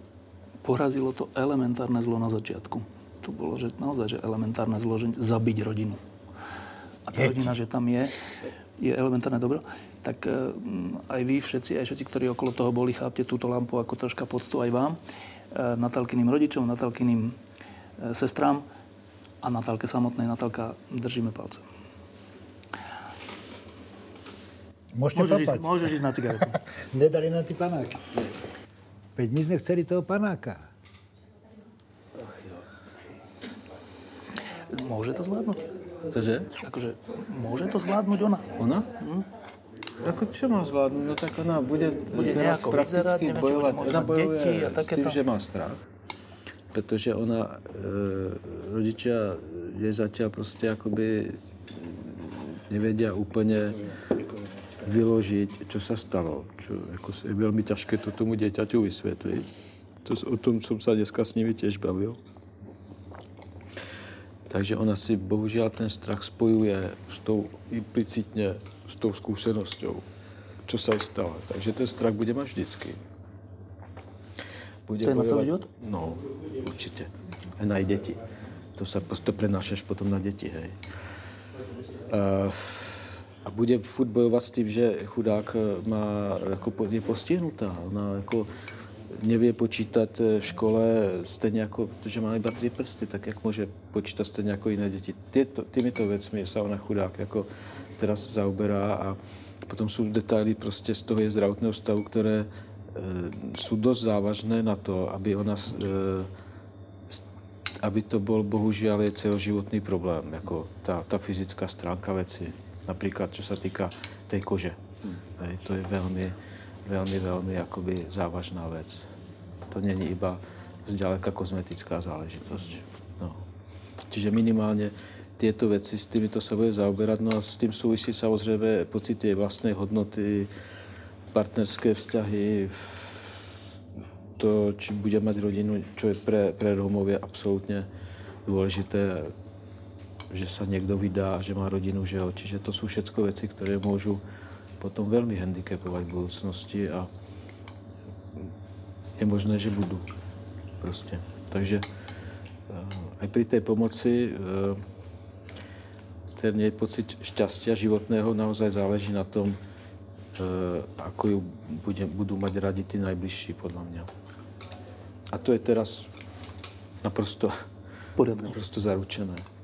porazilo to elementárne zlo na začiatku. To bolo, že naozaj, že elementárne zlo, že zabiť rodinu. A tá rodina, že tam je, je elementárne dobro, tak e, aj vy všetci, aj všetci, ktorí okolo toho boli, chápte túto lampu ako troška poctu aj vám. Eh, Natalkyným rodičom, Natalkyným eh, sestrám a Natálke samotnej. Natálka, držíme palce. Môžete môžeš, ísť, môžeš ísť na cigaretu. Nedali na ty panáky. Veď my sme chceli toho panáka. Môže to zvládnuť? Cože? Akože, môže to zvládnuť ona? Ona? Hm? Ako čo má zvládnuť? No tak ona bude, Bude teraz prakticky bude možno Ona bojuje deti a s takéto. tým, že má strach. Pretože ona, e, rodičia je zatiaľ proste akoby nevedia úplne vyložiť, čo sa stalo. Čo ako je veľmi ťažké to tomu dieťaťu vysvetliť. To, o tom som sa dneska s nimi tiež bavil. Takže ona si bohužiaľ ten strach spojuje s tou implicitne, s tou čo sa jej stalo. Takže ten strach bude mať vždycky. Bude Chce na celý život? No, určite. Aj na deti. To sa to prenášaš potom na deti, hej. A, a bude furt bojovať s tým, že chudák má, ako po- je postihnutá. Ona ako nevie počítať e, v škole stejne ako, že má iba tri prsty, tak jak môže počítať stejne ako iné deti. Tieto, týmito vecmi sa ona chudák ako teraz zaoberá a potom sú detaily prostě z toho je zdravotného stavu, ktoré e, sú dosť závažné na to, aby ona e, aby to bol bohužiaľ je celoživotný problém, jako tá, tá fyzická stránka veci. Napríklad, čo sa týka tej kože. Hej, to je veľmi, veľmi, veľmi akoby závažná vec. To není iba zďaleka kozmetická záležitosť. No. Čiže minimálne tieto veci, s týmito sa bude zaoberať. No a s tým súvisí samozrejme pocit jej vlastnej hodnoty, partnerské vzťahy, to, či bude mať rodinu, čo je pre, pre Rómov je absolútne dôležité, že sa niekto vydá, že má rodinu, že jo. Čiže to sú všetko veci, ktoré môžu potom veľmi handicapovať v budúcnosti a je možné, že budú. Proste. Takže eh, aj pri tej pomoci eh, ten jej pocit šťastia životného naozaj záleží na tom, eh, ako ju bude, budú mať radi tí najbližší, podľa mňa. A to je teraz naprosto, Poriadne. naprosto zaručené.